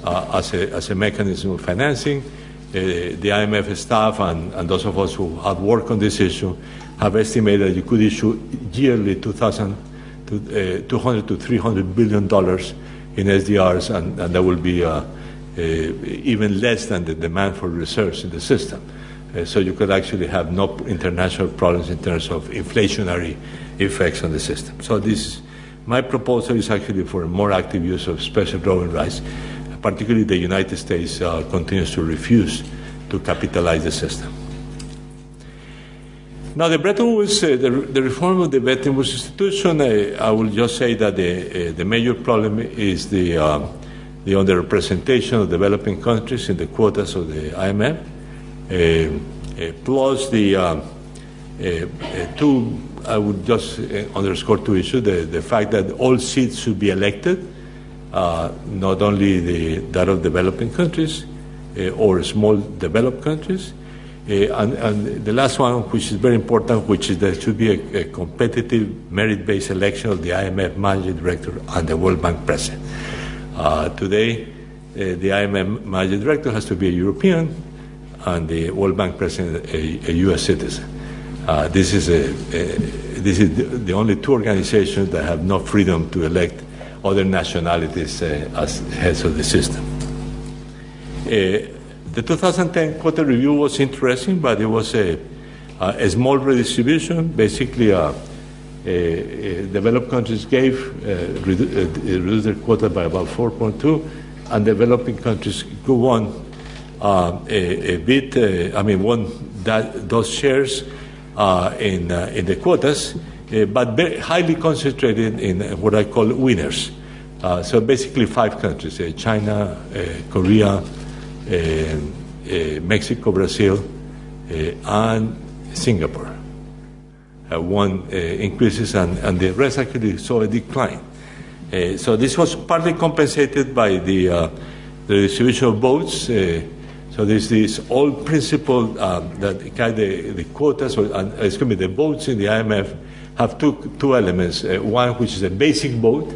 Speaker 2: uh, as, a, as a mechanism of financing. Uh, the IMF staff and, and, those of us who have worked on this issue have estimated that you could issue yearly 2,000 to, 200 to 300 billion dollars in SDRs, and, and that will be uh, uh, even less than the demand for reserves in the system. Uh, so you could actually have no international problems in terms of inflationary effects on the system. So this, my proposal is actually for more active use of special drawing rights. Particularly, the United States uh, continues to refuse to capitalize the system. Now, the Bretton Woods, uh, the, the, reform of the Bretton Woods institution, uh, I will just say that the, uh, the major problem is the, the underrepresentation of developing countries in the quotas of the IMF, plus the two I would just uh, underscore two issues the, the fact that all seats should be elected, uh, not only the, that of developing countries uh, or small developed countries. Uh, and, and, the last one, which is very important, which is there should be a, a competitive merit based election of the IMF managing director and the World Bank president. Uh, today, uh, the IMF managing director has to be a European and the World Bank president a, a U.S. citizen. Uh, this is a, a, this is the, only two organizations that have no freedom to elect other nationalities uh, as heads of the system. Uh, the 2010 quota review was interesting, but it was a, a small redistribution. Basically, uh, developed countries gave uh, redu- uh, reduced their quota by about 4.2, and developing countries grew on a, a, bit. I mean, won that those shares uh, in, uh, in the quotas, uh, but very highly concentrated in what I call winners. Uh, so basically, five countries uh, China, uh, Korea, Mexico, Brazil, and Singapore. one increases, and, and the rest actually saw a decline. Uh, so this was partly compensated by the, uh, the distribution of votes. So there's this old principle um, that kind of the, the quotas, or, uh, excuse me, the votes in the IMF have two, two elements. Uh, one, which is a basic vote,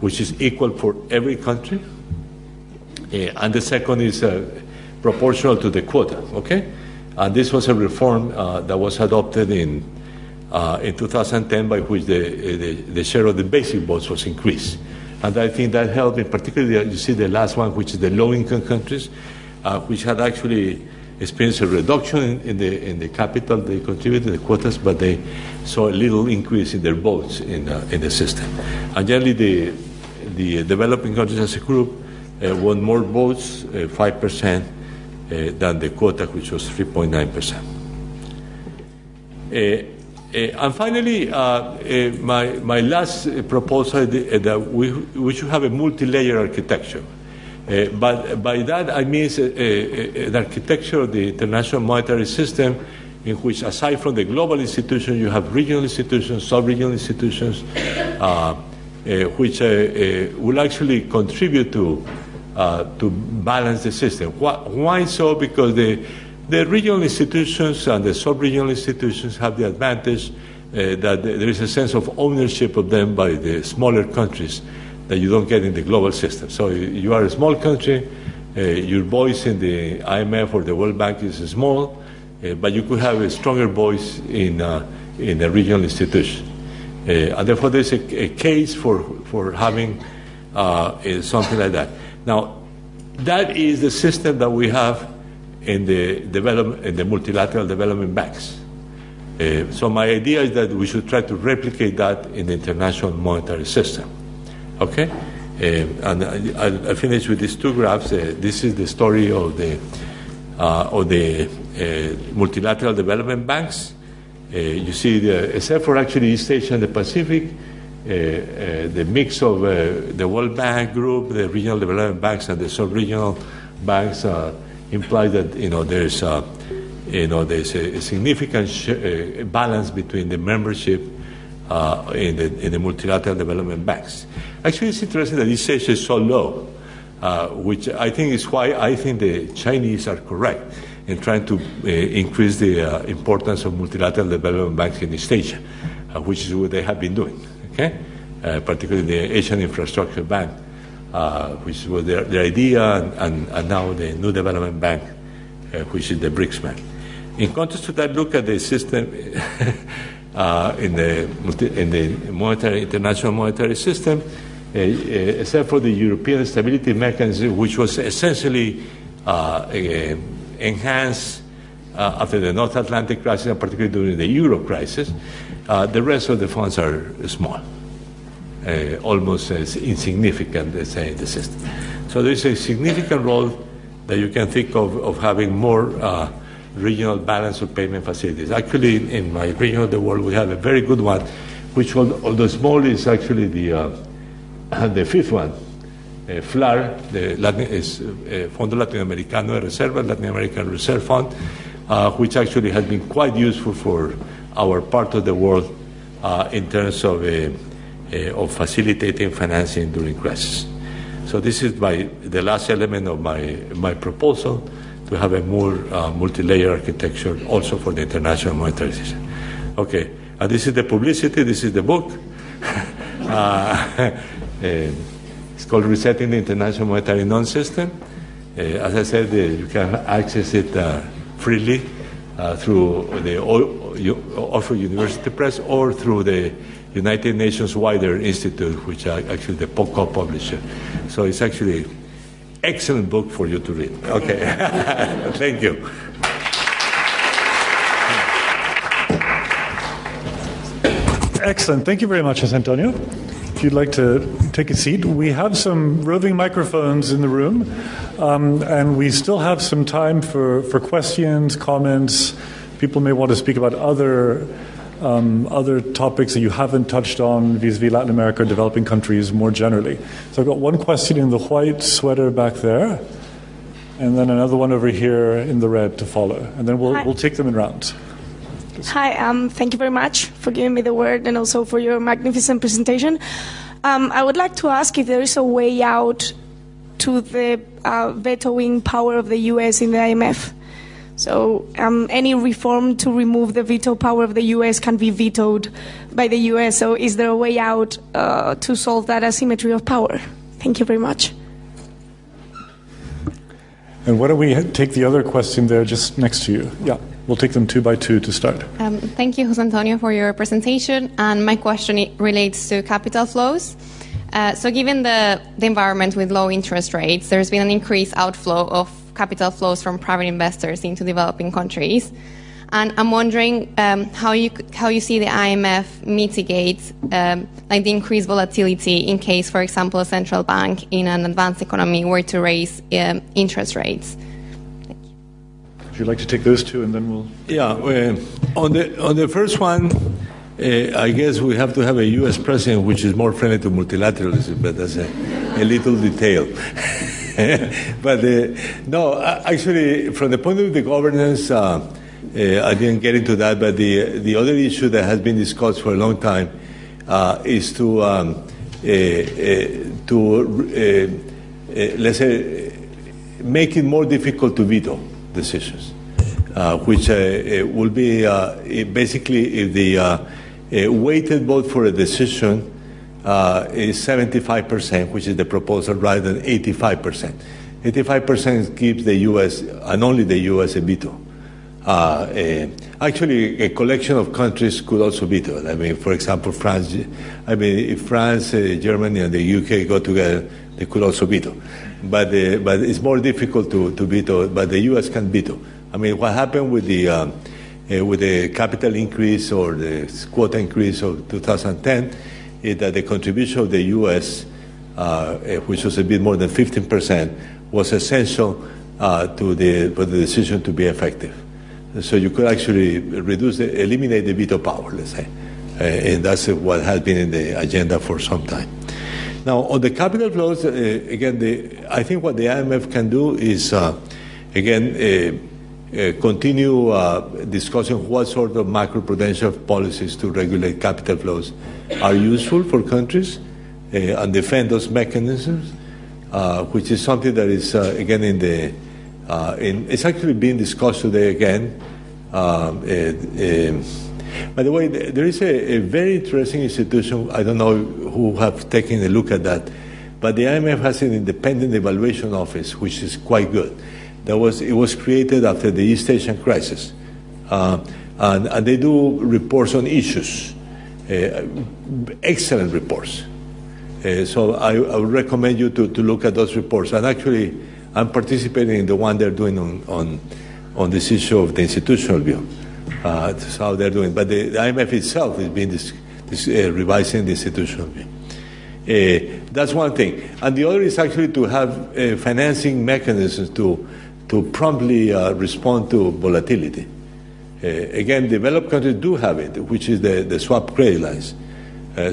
Speaker 2: which is equal for every country, uh, and the second is uh, proportional to the quota. Okay, and this was a reform uh, that was adopted in uh, in 2010, by which the, the, the share of the basic votes was increased, and I think that helped. In particular, you see the last one, which is the low-income countries uh, which had actually experienced a reduction in, in, the, in the capital they contributed, the quotas, but they saw a little increase in their votes in, uh, in the system. And generally, the, the developing countries as a group uh, won more votes, 5%, uh, uh, than the quota, which was 3.9%. Uh, and finally, my, my last proposal is that we, we should have a multi-layer architecture. Uh, but by that I mean uh, uh, the architecture of the international monetary system in which aside from the global institutions you have regional institutions, sub-regional institutions, which will actually contribute to, to balance the system. Why so? Because the, the regional institutions and the sub-regional institutions have the advantage uh, that there is a sense of ownership of them by the smaller countries that you don't get in the global system. So you are a small country, uh, your voice in the IMF or the World Bank is small, uh, but you could have a stronger voice in, uh, in a regional institution. Uh, and therefore, there's a, a, case for, for having uh, something like that. Now, that is the system that we have in the, develop, in the multilateral development banks. Uh, so my idea is that we should try to replicate that in the international monetary system. Okay? Uh, and I'll, I'll, finish with these two graphs. Uh, this is the story of the, uh, of the uh, multilateral development banks. Uh, you see, the, except for actually East Asia and the Pacific, uh, the mix of the World Bank group, the regional development banks, and the sub-regional banks imply that you know there's you know there's a, a significant sh- balance between the membership in the in the multilateral development banks. Actually, it's interesting that this age is so low, uh, which I think is why I think the Chinese are correct in trying to uh, increase the uh, importance of multilateral development banks in East Asia, uh, which is what they have been doing, okay? Uh, particularly the Asian Infrastructure Bank, uh, which was their, their idea, and, and, and, now the New Development Bank, which is the BRICS Bank. In contrast to that, look at the system *laughs* in, the, in the monetary, international monetary system. Uh, uh, except for the European Stability Mechanism, which was essentially uh, enhanced after the North Atlantic crisis, and particularly during the Euro crisis, the rest of the funds are small, almost as insignificant, say, in the system. So there's a significant role that you can think of, of having more uh, regional balance of payment facilities. Actually, in my region of the world, we have a very good one, which, although small, is actually the uh, and *laughs* the fifth one, uh, FLAR, the Latin, is uh, Fondo Latinoamericano de Reserva, Latin American Reserve Fund, uh, which actually has been quite useful for our part of the world uh, in terms of, uh, uh, of facilitating financing during crisis. So this is my, the last element of my, my proposal to have a more multi-layer architecture also for the international monetary system. Okay, and this is the publicity, this is the book. *laughs* Uh, it's called Resetting the International Monetary Non-System. Uh, as I said, uh, you can access it freely through the Oxford University Press or through the United Nations Wider Institute, which are actually the POCO publisher. So it's actually excellent book for you to read. Okay, *laughs* thank you.
Speaker 1: Excellent. Thank you very much, Antonio if you'd like to take a seat. We have some roving microphones in the room, um, and we still have some time for, for questions, comments. People may want to speak about other um, other topics that you haven't touched on vis-a-vis Latin America or developing countries more generally. So I've got one question in the white sweater back there, and then another one over here in the red to follow, and then we'll, we'll take them in rounds.
Speaker 3: Hi, um, thank you very much for giving me the word and also for your magnificent presentation. Um, I would like to ask if there is a way out to the uh, vetoing power of the U.S. in the IMF. So, um, any reform to remove the veto power of the U.S. can be vetoed by the U.S. So, is there a way out uh, to solve that asymmetry of power? Thank you very much.
Speaker 1: And why don't we take the other question there just next to you? Yeah. We'll take them two by two to start.
Speaker 4: Um, thank you, Jose Antonio, for your presentation. And my question relates to capital flows. Uh, so, given the, the environment with low interest rates, there's been an increased outflow of capital flows from private investors into developing countries. And I'm wondering um, how you how you see the IMF mitigate um, like the increased volatility in case, for example, a central bank in an advanced economy were to raise um, interest rates.
Speaker 1: Would you like to take those two, and then we'll?
Speaker 2: Yeah, uh, on the on the first one, uh, I guess we have to have a U.S. president which is more friendly to multilateralism, but that's a, a little detail. *laughs* but uh, no, actually, from the point of the governance, uh, uh, I didn't get into that. But the the other issue that has been discussed for a long time uh, is to um, to let's say make it more difficult to veto decisions, uh, which uh, will be uh, basically if the weighted vote for a decision is 75%, which is the proposal, rather than 85%. 85% gives the U.S. and only the U.S. a veto. Uh, actually, a collection of countries could also veto. I mean, for example, France. I mean, if France, uh, Germany, and the UK go together, they could also veto but uh, but it's more difficult to, to veto. But the U.S. can veto. I mean, what happened with the um, uh, with the capital increase or the quota increase of 2010 is that the contribution of the U.S., uh, uh, which was a bit more than 15 percent, was essential uh, to the for the decision to be effective. So you could actually reduce, the, eliminate the veto power, let's say, uh, and that's what has been in the agenda for some time. Now, on the capital flows, uh, again, the, I think what the IMF can do is, uh, again, uh, uh continue uh, discussing what sort of macroprudential policies to regulate capital flows are useful for countries uh, and defend those mechanisms, which is something that is, again, in the, in, it's actually being discussed today again. Um, by the way, there is a, a, very interesting institution. I don't know who have taken a look at that, but the IMF has an independent evaluation office, which is quite good. That was it was created after the East Asian crisis, uh, and, and, they do reports on issues, uh, excellent reports. Uh, so I, I, would recommend you to, to look at those reports. And actually, I'm participating in the one they're doing on on, on this issue of the institutional view. Uh, that's how they're doing. But the, the IMF itself is being this, this, uh, revising the institutional view. Uh, that's one thing. And the other is actually to have uh, financing mechanisms to, to promptly uh, respond to volatility. Uh, again, developed countries do have it, which is the, the swap credit lines.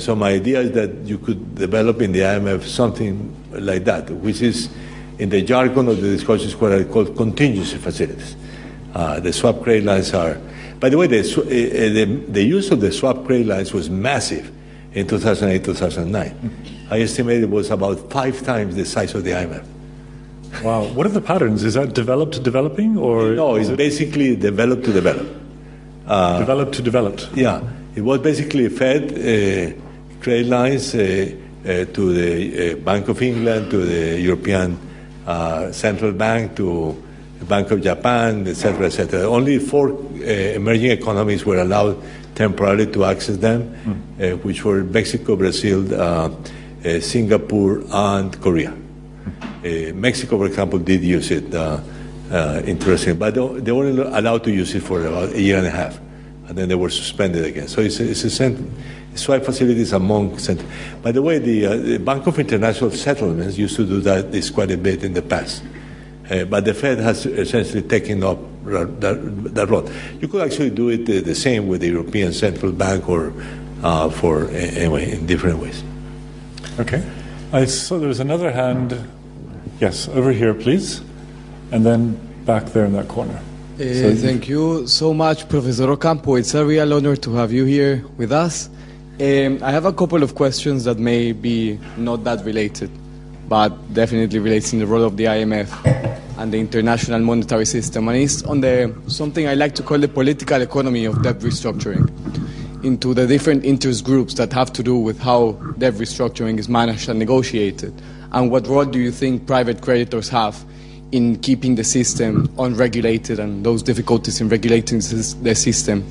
Speaker 2: so my idea is that you could develop in the IMF something like that, which is in the jargon of the discussions what I call contingency facilities. the swap credit lines are by the way, the, uh, the, the use of the swap credit lines was massive in 2008 2009. I estimate it was about five times the size of the IMF.
Speaker 1: Wow. What are the patterns? Is that developed to developing? or
Speaker 2: No, it's it... basically developed to develop.
Speaker 1: Uh, developed to developed.
Speaker 2: Yeah. It was basically fed uh, credit lines uh, uh to the uh, Bank of England, to the European uh, Central Bank, to Bank of Japan, etc., etc. Only four uh, emerging economies were allowed temporarily to access them, mm. uh, which were Mexico, Brazil, uh, uh Singapore, and Korea. Uh, Mexico, for example, did use it, uh, interesting, but they were allowed to use it for about a year and a half, and then they were suspended again. So it's, it's a cent- swap facilities among. Cent- By the way, the, the Bank of International Settlements used to do that this quite a bit in the past. Uh, but the Fed has essentially taken up that, that road. You could actually do it uh, the same with the European Central Bank or uh, for anyway in different ways.
Speaker 1: Okay. I saw there's another hand. Yes, over here, please, and then back there in that corner.
Speaker 5: Uh, so thank you so much, Professor Ocampo. It's a real honor to have you here with us. Um, I have a couple of questions that may be not that related, but definitely relates in the role of the IMF and the international monetary system. And it's on the something I like to call the political economy of debt restructuring into the different interest groups that have to do with how debt restructuring is managed and negotiated. And what role do you think private creditors have in keeping the system unregulated and those difficulties in regulating the system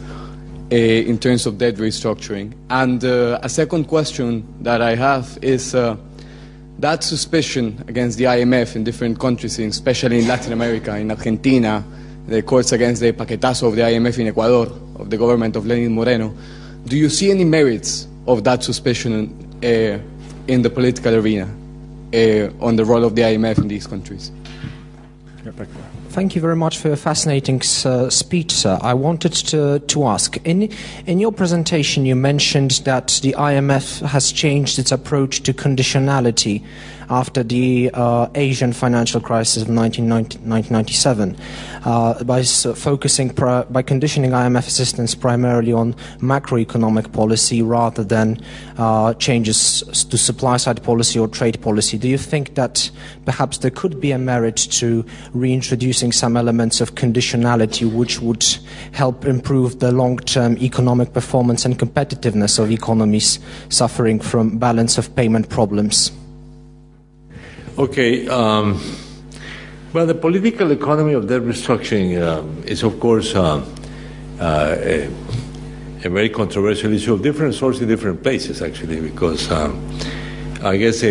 Speaker 5: uh, in terms of debt restructuring? And uh, a second question that I have is uh, that suspicion against the IMF in different countries, especially in Latin America, in Argentina, the courts against the paquetazo of the IMF in Ecuador, of the government of Lenin Moreno, do you see any merits of that suspicion uh, in the political arena uh, on the role of the IMF in these countries?
Speaker 6: Thank you very much for your fascinating uh, speech, sir. I wanted to, to ask in, in your presentation, you mentioned that the IMF has changed its approach to conditionality after the uh, Asian financial crisis of 1997 uh, by focusing by conditioning IMF assistance primarily on macroeconomic policy rather than uh, changes to supply side policy or trade policy. Do you think that perhaps there could be a merit to reintroducing some elements of conditionality which would help improve the long term economic performance and competitiveness of economies suffering from balance of payment problems?
Speaker 2: Okay. Um, well, the political economy of debt restructuring uh, is, of course, uh, uh, a, a, very controversial issue of different sorts in different places, actually, because um, I guess uh, uh,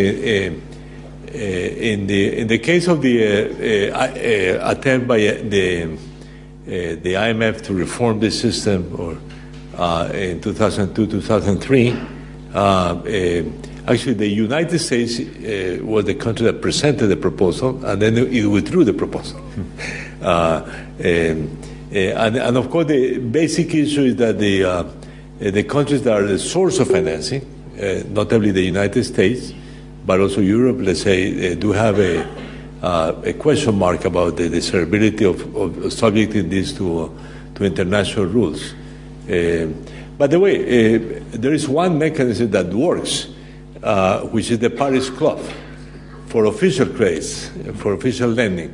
Speaker 2: uh, in the in the case of the attempt by the the IMF to reform the system, or in 2002, 2003 Actually, the United States uh, was the country that presented the proposal, and then it withdrew the proposal. *laughs* uh, and, uh, and, and, of course, the basic issue is that the, uh, the countries that are the source of financing, uh, notably the United States, but also Europe, let's say, uh, do have a, a question mark about the desirability of, of subjecting this to, to international rules. by the way, there is one mechanism that works uh, which is the Paris Club for official credits, for official lending.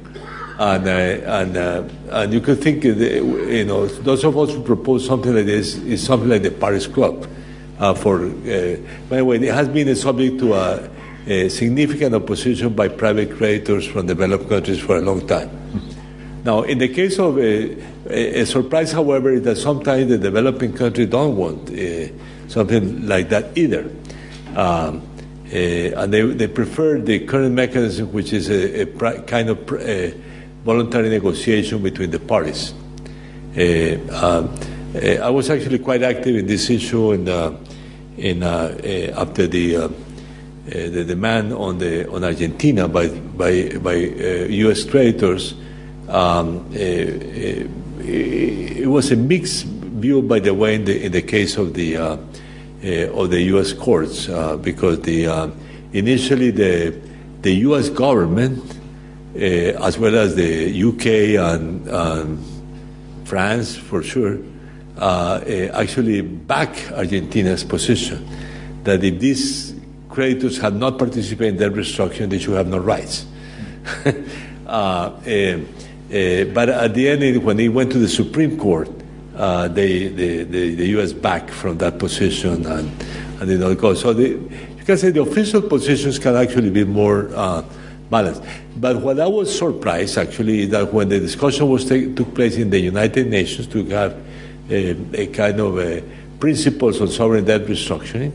Speaker 2: And, uh, and, uh, and you could think, you know, those of us who propose something like this is something like the Paris Club. Uh, for, uh, by the way, it has been a subject to a, a, significant opposition by private creditors from developed countries for a long time. Now, in the case of a, a surprise, however, is that sometimes the developing countries don't want uh, something like that either. Um, uh, and they, they prefer the current mechanism, which is a, a kind of a voluntary negotiation between the parties. Uh, um, uh, I was actually quite active in this issue in, in, after the, the demand on, the, on Argentina by, by, by U.S. creditors. Um, it was a mixed view, by the way, in the, in the case of the uh, of the U.S. courts uh, because the uh, initially the the U.S. government as well as the U.K. and, and France for sure actually back Argentina's position that if these creditors had not participated in that restructuring, they should have no rights. *laughs* uh, uh, uh, but at the end, when they went to the Supreme Court, uh, they, the, the, the, U.S. back from that position and, and did not go. So the, you can say the official positions can actually be more uh, balanced. But what I was surprised actually is that when the discussion was take, took place in the United Nations to have a, a kind of a principles on sovereign debt restructuring,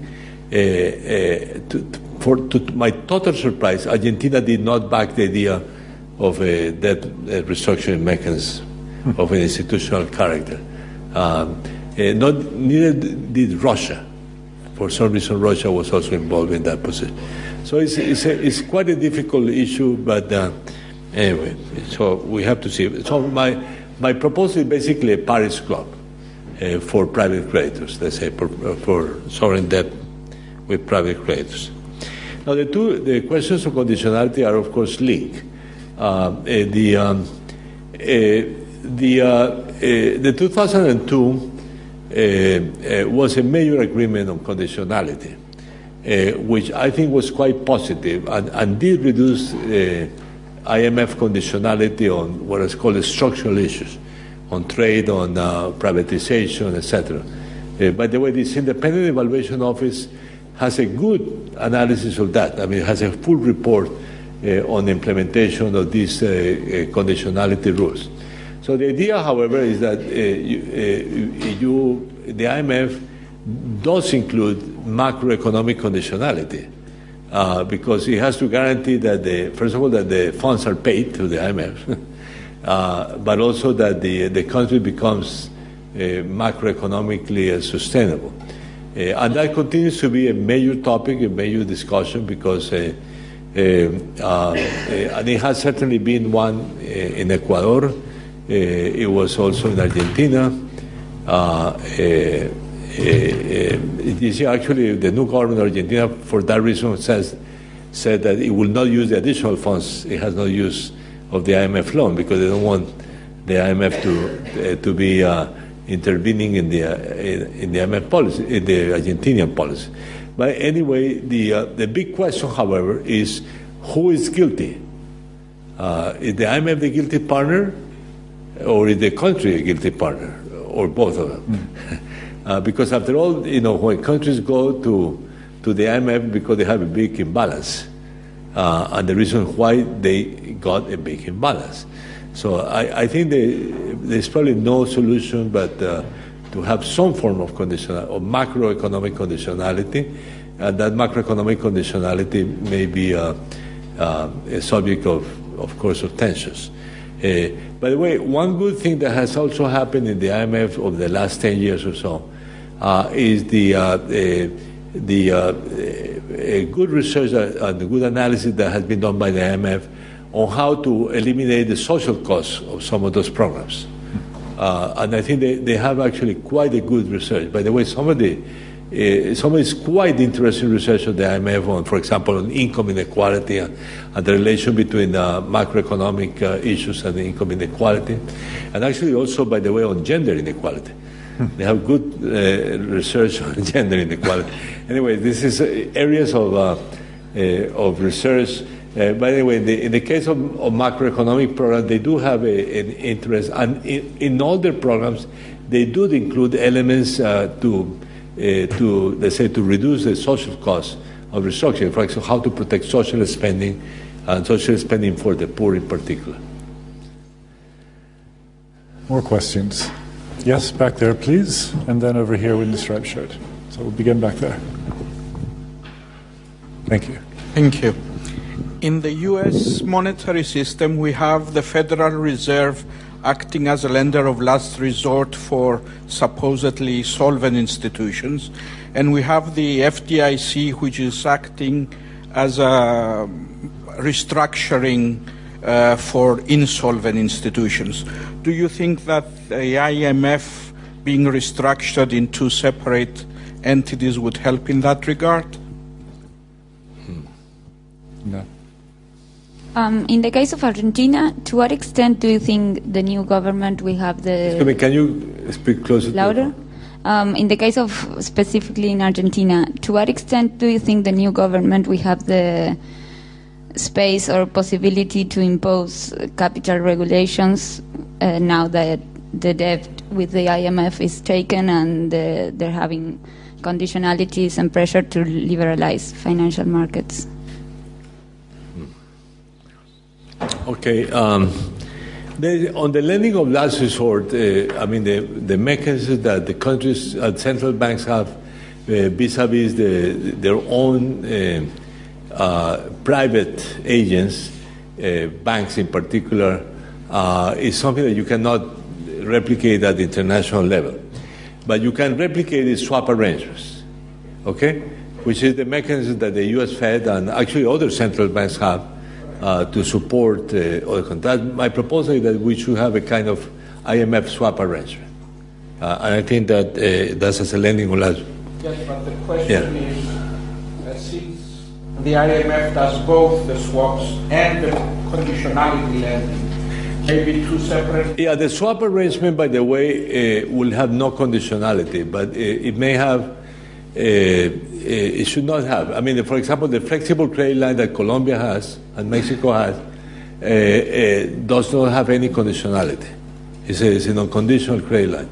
Speaker 2: uh, uh to, for, to my total surprise, Argentina did not back the idea of a debt restructuring mechanism of an institutional character. Um, uh, not, neither did Russia. For some reason, Russia was also involved in that position. So it's, it's, a, it's quite a difficult issue, but uh, anyway, so we have to see. So my, my proposal is basically a Paris Club uh, for private creditors, let's say, for, for sovereign debt with private creditors. Now, the two the questions of conditionality are, of course, linked. Uh, the um, uh, the uh, uh, the 2002 uh, uh, was a major agreement on conditionality, which I think was quite positive and, and did reduce IMF conditionality on what is called structural issues, on trade, on privatization, etc. by the way, this independent evaluation office has a good analysis of that. I mean, it has a full report uh, on implementation of these uh, uh, conditionality rules. So the idea, however, is that uh, uh, you, the IMF does include macroeconomic conditionality. uh, because it has to guarantee that the first of all that the funds are paid to the IMF, *laughs* uh, but also that the the country becomes uh, macroeconomically sustainable, uh, and that continues to be a major topic, a major discussion because. Uh, and it has certainly been one in Ecuador. It was also in Argentina. you see, actually, the new government of Argentina, for that reason, says said that it will not use the additional funds it has no use of the IMF loan because they don't want the IMF to uh, to be uh, intervening in the uh, in, the IMF policy, in the Argentinian policy. But anyway, the uh, the big question, however, is who is guilty? Uh, is the IMF the guilty partner, or is the country a guilty partner, or both of them? Mm. *laughs* Uh, because after all, you know, when countries go to to the IMF because they have a big imbalance, uh, and the reason why they got a big imbalance. So I, I think they, there's probably no solution but uh, to have some form of conditional or macroeconomic conditionality, and that macroeconomic conditionality may be uh, uh a subject of, of course, of tensions. Uh, by the way, one good thing that has also happened in the IMF over the last 10 years or so uh, is the, uh, the uh, good research and the good analysis that has been done by the IMF on how to eliminate the social costs of some of those programs. Uh, and I think they, they have actually quite a good research. By the way, some of the uh, some of quite interesting research of the IMF on, for example, on income inequality and, and the relation between uh, macroeconomic issues and income inequality, and actually also, by the way, on gender inequality. They have good uh, research *laughs* on gender inequality. anyway, this is uh, areas of, uh, uh, of research. Uh, by the way, in the, in the case of, of, macroeconomic programs, they do have a, an interest, and in, in, all their programs, they do include elements to, Uh, to, let's say, to reduce the social costs of restructuring. For example, how to protect social spending and social spending for the poor in particular.
Speaker 1: More questions? Yes, back there, please. And then over here with the striped shirt. So we'll begin back there. Thank you.
Speaker 7: Thank you. In the US monetary system, we have the Federal Reserve acting as a lender of last resort for supposedly solvent institutions. And we have the FDIC, which is acting as a restructuring uh, for insolvent institutions. Do you think that the IMF being restructured into separate entities would help in that regard?
Speaker 1: Hmm. No.
Speaker 8: Um, in the case of Argentina, to what extent do you think the new government will have the?
Speaker 2: Me, can you speak closer?
Speaker 8: Louder. Um, in the case of specifically in Argentina, to what extent do you think the new government will have the space or possibility to impose capital regulations uh, now that the debt with the IMF is taken and uh, they're having conditionalities and pressure to liberalize financial markets.
Speaker 2: Okay. Um, on the lending of last resort, uh, I mean, the, the mechanisms that the countries and uh, central banks have vis a vis their own uh, uh, private agents, uh, banks in particular, uh, is something that you cannot replicate at the international level. But you can replicate the swap arrangements, okay? Which is the mechanism that the US Fed and actually other central banks have uh, to support uh, other countries. My proposal is that we should have a kind of IMF swap arrangement. Uh, and I think that uh, that's as a lending on.
Speaker 7: Yes, but the question yeah. is the IMF does both the swaps and the conditionality lending. Maybe two separate.
Speaker 2: Yeah, the swap arrangement, by the way, uh, will have no conditionality, but uh, it may have. Uh, it should not have. I mean, for example, the flexible credit line that Colombia has and Mexico has uh, uh, does not have any conditionality. It's a, it's a non-conditional credit line.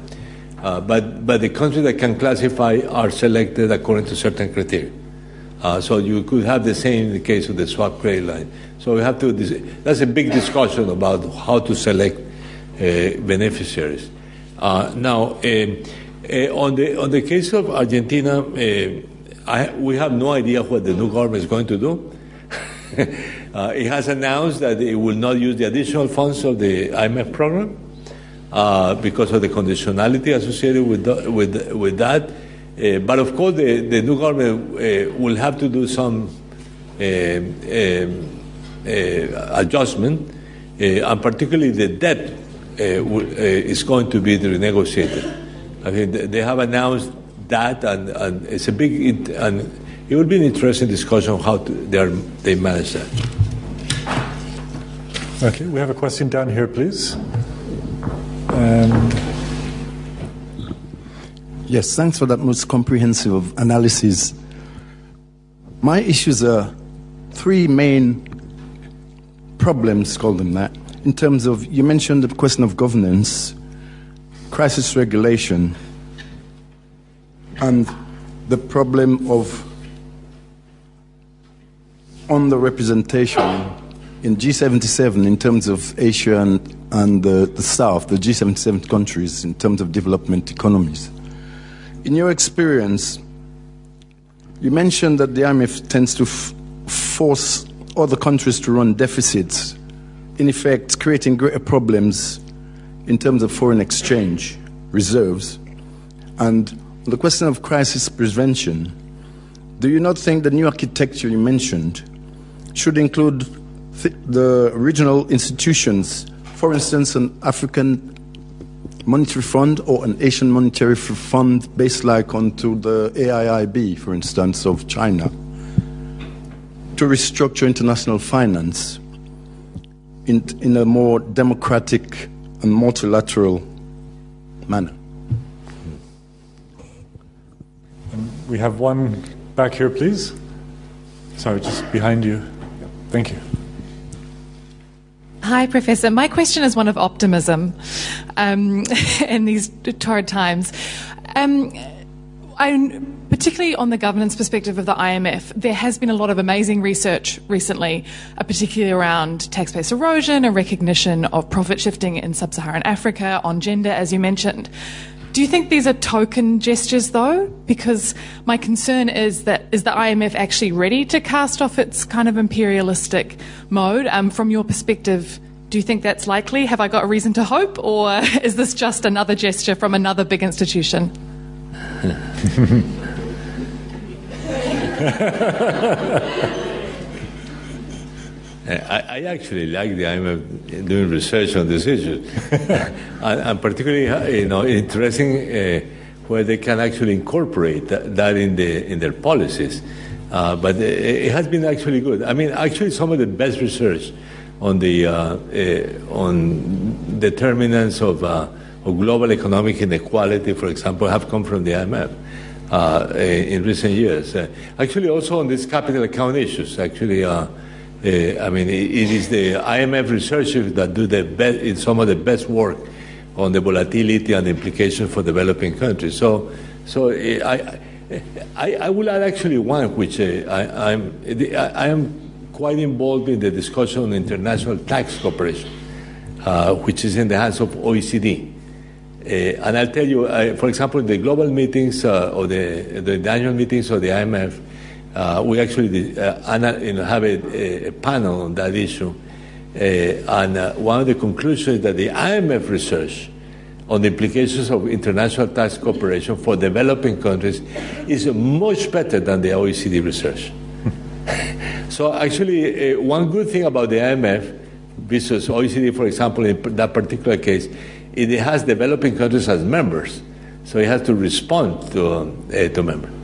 Speaker 2: but, but the countries that can classify are selected according to certain criteria. Uh, so you could have the same in the case of the swap credit line. So we have to. That's a big discussion about how to select uh, beneficiaries. Uh, now, uh, uh, on the on the case of Argentina, uh, I, we have no idea what the new government is going to do. *laughs* uh, it has announced that it will not use the additional funds of the IMF program uh, because of the conditionality associated with, the, with, with that. Uh, but of course, the, the new government uh, will have to do some uh, um, uh, adjustment, and particularly the debt is going to be renegotiated. I think they have announced that, and, and it's a big, and it will be an interesting discussion on how to, they, are, they manage that.
Speaker 1: Okay, we have a question down here, please. And
Speaker 9: yes, thanks for that most comprehensive analysis. My issues are three main problems, call them that, in terms of you mentioned the question of governance, crisis regulation, and the problem of on the representation in G77 in terms of Asia and, and the, the South, the G77 countries in terms of development economies. In your experience, you mentioned that the IMF tends to force other countries to run deficits, in effect, creating greater problems in terms of foreign exchange reserves. And on the question of crisis prevention, do you not think the new architecture you mentioned should include th- the regional institutions, for instance, an African monetary fund or an Asian monetary fund based like onto the AIIB, for instance, of China, to restructure international finance in, in a more democratic and multilateral manner.
Speaker 1: We have one back here, please. Sorry, just behind you. Thank you.
Speaker 10: Hi, Professor. My question is one of optimism um, *laughs* in these torrid times. Um, I, particularly on the governance perspective of the IMF, there has been a lot of amazing research recently, uh, particularly around tax base erosion and recognition of profit shifting in sub Saharan Africa, on gender, as you mentioned. Do you think these are token gestures, though? Because my concern is that is the IMF actually ready to cast off its kind of imperialistic mode? Um, from your perspective, do you think that's likely? Have I got a reason to hope, or *laughs* is this just another gesture from another big institution? *laughs*
Speaker 2: I, I, actually like the IMF doing research on this issue, *laughs* and, and, particularly, you know, interesting uh, where they can actually incorporate that, that in the in their policies. Uh, but it, it, has been actually good. I mean, actually, some of the best research on the uh, uh on determinants of, uh, of global economic inequality, for example, have come from the IMF. Uh, in recent years, actually, also on these capital account issues, actually, uh, I mean, it, it is the IMF researchers that do the best, some of the best work on the volatility and the implications for developing countries. So, so uh, I, I, I will add actually one, which uh, I, I'm, I am quite involved in the discussion on international tax cooperation, uh, which is in the hands of OECD. Uh, and I'll tell you, uh, for example, the global meetings uh, or the, the annual meetings of the IMF, uh, we actually uh, have a, a, panel on that issue. Uh, and uh, one of the conclusions is that the IMF research on the implications of international tax cooperation for developing countries is much better than the OECD research. *laughs* so, actually, uh, one good thing about the IMF versus OECD, for example, in that particular case, it has developing countries as members. So, it has to respond to, uh, to members.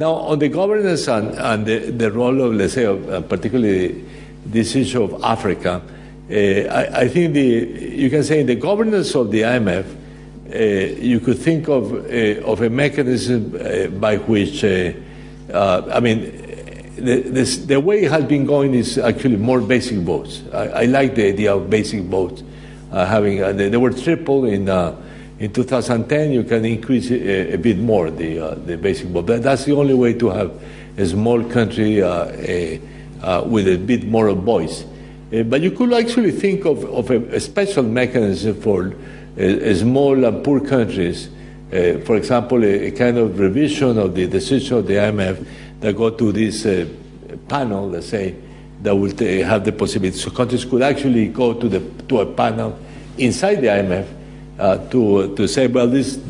Speaker 2: Now, on the governance and, and the, the, role of, let's say, of, uh, particularly this issue of Africa, uh, I, I, think the, you can say in the governance of the IMF, uh, you could think of, uh, of a mechanism uh, by which, uh, I mean, the, this, the way it has been going is actually more basic votes. I, I like the idea of basic votes. having they, they, were triple in in 2010, you can increase a, a bit more the, uh, the basic. But that's the only way to have a small country uh, a, uh, with a bit more of voice. Uh, but you could actually think of, of a, a special mechanism for small and poor countries. For example, a, kind of revision of the decision of the IMF that go to this panel, let's say, that will have the possibility. So countries could actually go to, the, to a panel inside the IMF to, to say, well, this,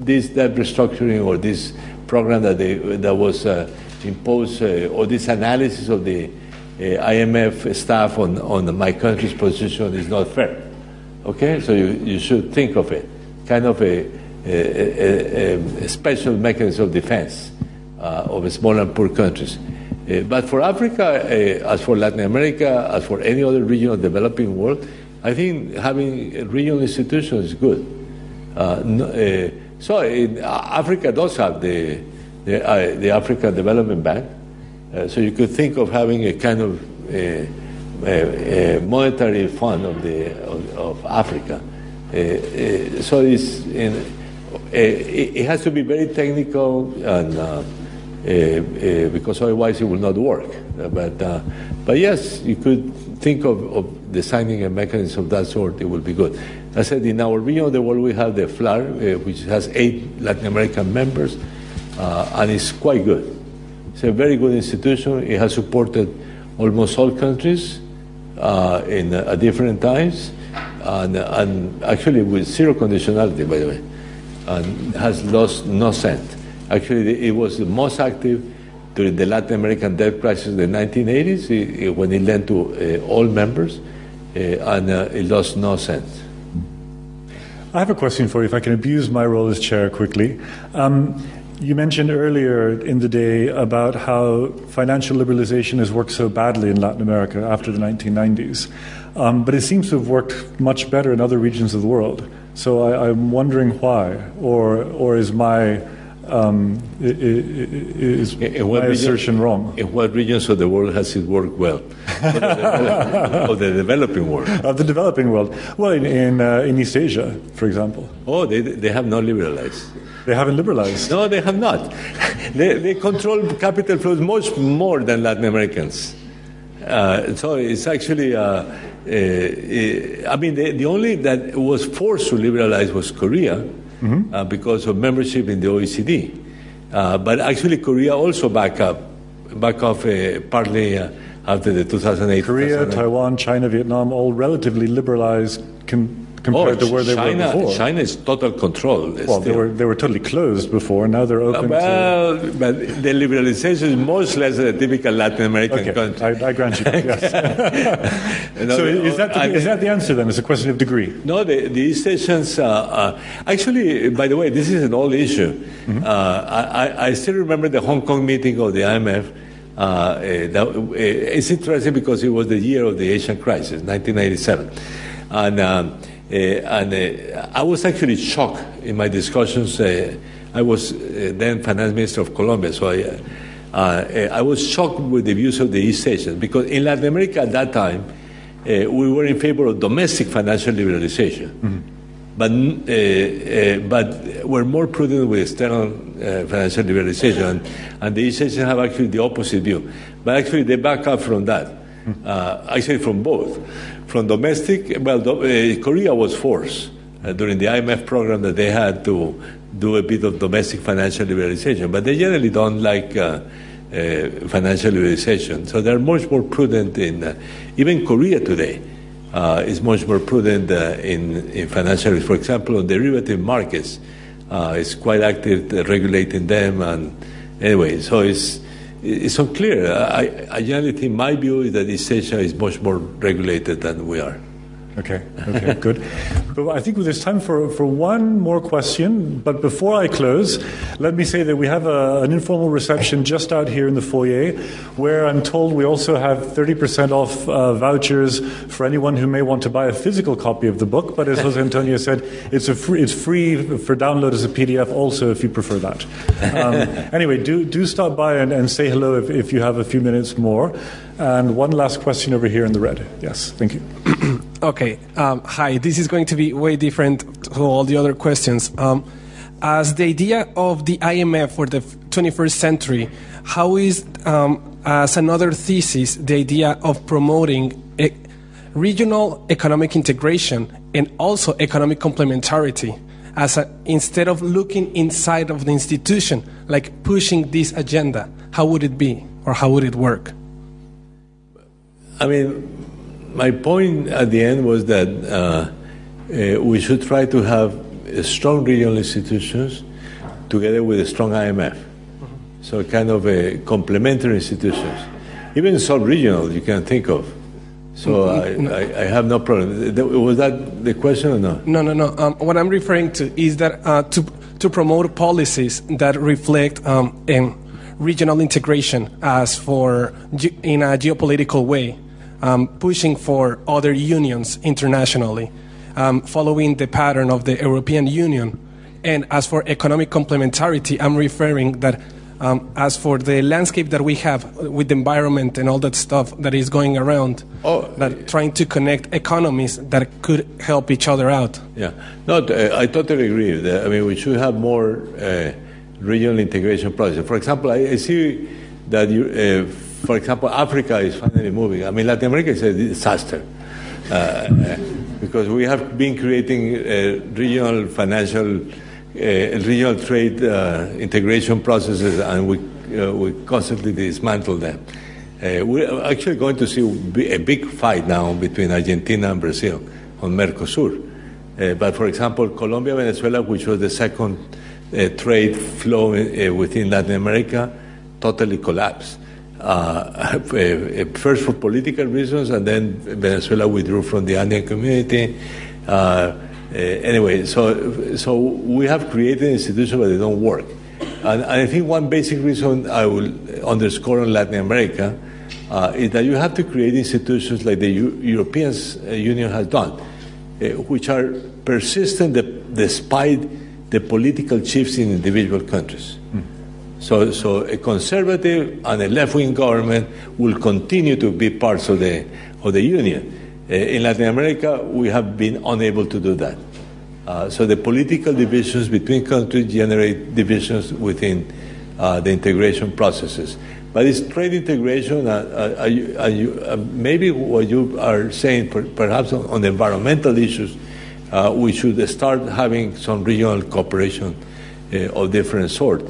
Speaker 2: this debt restructuring or this program that, they, that was uh, imposed, uh, or this analysis of the uh, IMF staff on, on my country's position is not fair. Okay, so you, you should think of it, kind of a, a, a, a special mechanism of defense uh, of small and poor countries. Uh, but for Africa, uh, as for Latin America, as for any other region of the developing world, I think having a regional institutions is good. Uh, no, uh, so in, Africa does have the, the, uh, the Development Bank, so you could think of having a kind of a monetary fund of, the, of, of Africa. so it's in, it has to be very technical and uh, uh, because otherwise it will not work. Uh, but, but yes, you could think of, of, designing a mechanism of that sort, it will be good. I said in our region of the world we have the FLAR, which has eight Latin American members, and it's quite good. It's a very good institution. It has supported almost all countries uh, in uh, at different times, and, and, actually with zero conditionality, by the way, and has lost no cent. Actually, it was the most active during the Latin American debt crisis in the 1980s it, it, when it lent to uh, all members, uh, and uh, it lost no cent.
Speaker 1: I have a question for you, if I can abuse my role as chair quickly. Um, you mentioned earlier in the day about how financial liberalization has worked so badly in Latin America after the 1990s, um, but it seems to have worked much better in other regions of the world. So I, am wondering why, or or is my um, is in my region, assertion wrong?
Speaker 2: In what regions of the world has it worked well? of the developing world. *laughs*
Speaker 1: Of the developing world. Well, in in, uh, in East Asia, for example.
Speaker 2: Oh, they they have not liberalized.
Speaker 1: They haven't liberalized.
Speaker 2: No, they have not. *laughs* they, they control capital flows much more than Latin Americans. Uh, so it's actually, uh, uh, I mean, the, the, only that was forced to liberalize was Korea mm-hmm. Uh, because of membership in the OECD. Uh, but actually, Korea also back up, back off uh, partly after the 2008.
Speaker 1: Korea, 2008. Taiwan, China, Vietnam, all relatively liberalized. Com- compared
Speaker 2: oh,
Speaker 1: to where they
Speaker 2: China,
Speaker 1: were before.
Speaker 2: China is total control.
Speaker 1: Well, they were they were totally closed before. Now they're open.
Speaker 2: well,
Speaker 1: to...
Speaker 2: but the liberalization is much less a typical Latin American
Speaker 1: okay.
Speaker 2: country.
Speaker 1: I, I grant you. Yes. *laughs* know, so is that the, is that the answer then? It's a question of degree.
Speaker 2: No, the, the East Asians. Uh, uh, actually, by the way, this is an old issue. Mm-hmm. Uh, I, I still remember the Hong Kong meeting of the IMF. Uh, that, uh, it's interesting because it was the year of the Asian crisis, 1997, and. Um, and uh, I was actually shocked in my discussions. Uh, I was then finance minister of Colombia, so I, I was shocked with the views of the East Asians because in Latin America at that time, we were in favor of domestic financial liberalization. Mm-hmm. But, uh, uh, but we're more prudent with external uh, financial liberalization, and, and, the East Asians have actually the opposite view. But actually, they back up from that. Mm-hmm. actually, from both from domestic, well, uh, Korea was forced uh, during the IMF program that they had to do a bit of domestic financial liberalization, but they generally don't like uh, uh financial liberalization. So they're much more prudent in, uh, even Korea today uh, is much more prudent in, in financial, for example, on derivative markets. it's quite active regulating them, and anyway, so it's it's unclear. I, I generally think my view is that East Asia is much more regulated than we are.
Speaker 1: Okay, okay, good. But I think there's time for, for one more question. But before I close, let me say that we have a, an informal reception just out here in the foyer where I'm told we also have 30% off uh, vouchers for anyone who may want to buy a physical copy of the book. But as Jose Antonio said, it's, a free, it's free for download as a PDF also if you prefer that. Um, *laughs* anyway, do, do stop by and, and say hello if, if you have a few minutes more. And one last question over here in the red. Yes, thank you. *clears throat*
Speaker 11: okay. Um, hi. This is going to be way different to all the other questions. Um, as the idea of the IMF for the 21st century, how is, um, as another thesis, the idea of promoting e- regional economic integration and also economic complementarity? As a, instead of looking inside of the institution, like pushing this agenda, how would it be or how would it work?
Speaker 2: I mean, my point at the end was that uh, uh, we should try to have strong regional institutions together with a strong IMF. Mm-hmm. So, kind of a complementary institutions. Even sub-regional, you can think of. So mm-hmm. I, I, I, have no problem. Was that the question or no?
Speaker 11: No, no, no. Um, what I'm referring to is that uh, to to promote policies that reflect um, in regional integration as for in a geopolitical way, um, pushing for other unions internationally, um, following the pattern of the European Union. And as for economic complementarity, I'm referring that um, as for the landscape that we have with the environment and all that stuff that is going around, oh, that trying to connect economies that could help each other out.
Speaker 2: Yeah, no, uh, I totally agree. I mean, we should have more uh, regional integration projects. For example, I, I see that, you, uh, for example, Africa is finally moving. I mean, Latin America is a disaster. Uh, uh, because we have been creating uh, regional financial uh, regional trade uh, integration processes, and we, uh, we constantly dismantle them. we're actually going to see a big fight now between Argentina and Brazil on Mercosur. but for example, Colombia, Venezuela, which was the second trade flow within Latin America, totally collapsed. Uh, *laughs* first for political reasons, and then Venezuela withdrew from the Andean community. Uh, uh, anyway, so, so we have created institutions, but they don't work. And, and, I think one basic reason I will underscore on Latin America uh, is that you have to create institutions like the U- European uh, Union has done, which are persistent despite the political shifts in individual countries. So, so a conservative and a left-wing government will continue to be parts of the, of the union. Uh, in Latin America, we have been unable to do that. Uh, so the political divisions between countries generate divisions within uh, the integration processes. But it's trade integration, uh, uh you, you, uh, maybe what you are saying, per, perhaps on, on, environmental issues, we should start having some regional cooperation of different sort.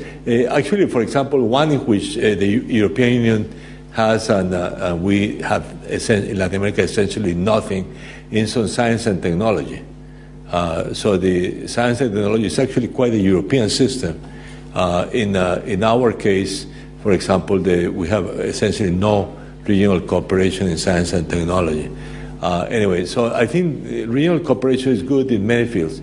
Speaker 2: actually, for example, one in which the European Union has, and uh, uh, we have in Latin America essentially nothing in some science and technology. Uh, so the science and technology is actually quite a European system. Uh, in, uh, in our case, for example, the, we have essentially no regional cooperation in science and technology. Uh, anyway, so I think regional cooperation is good in many fields.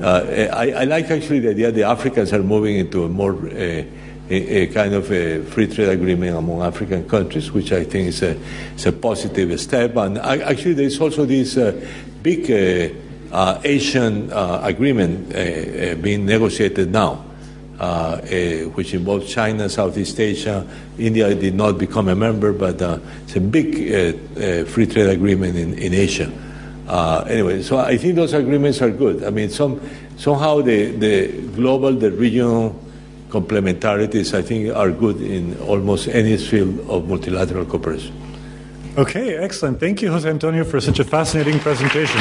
Speaker 2: I, I, like actually the idea the Africans are moving into a more a, a, kind of a free trade agreement among African countries, which I think is a, is a positive step. And I, actually, there's also this uh, big uh, uh, Asian uh, agreement uh, uh, being negotiated now. which involves China, Southeast Asia. India did not become a member, but it's a big free trade agreement in, in Asia. Uh, anyway, so I think those agreements are good. I mean, some, somehow the, the global, the regional, complementarities, I think, are good in almost any field of multilateral cooperation.
Speaker 1: Okay, excellent. Thank you, Jose Antonio, for such a fascinating presentation.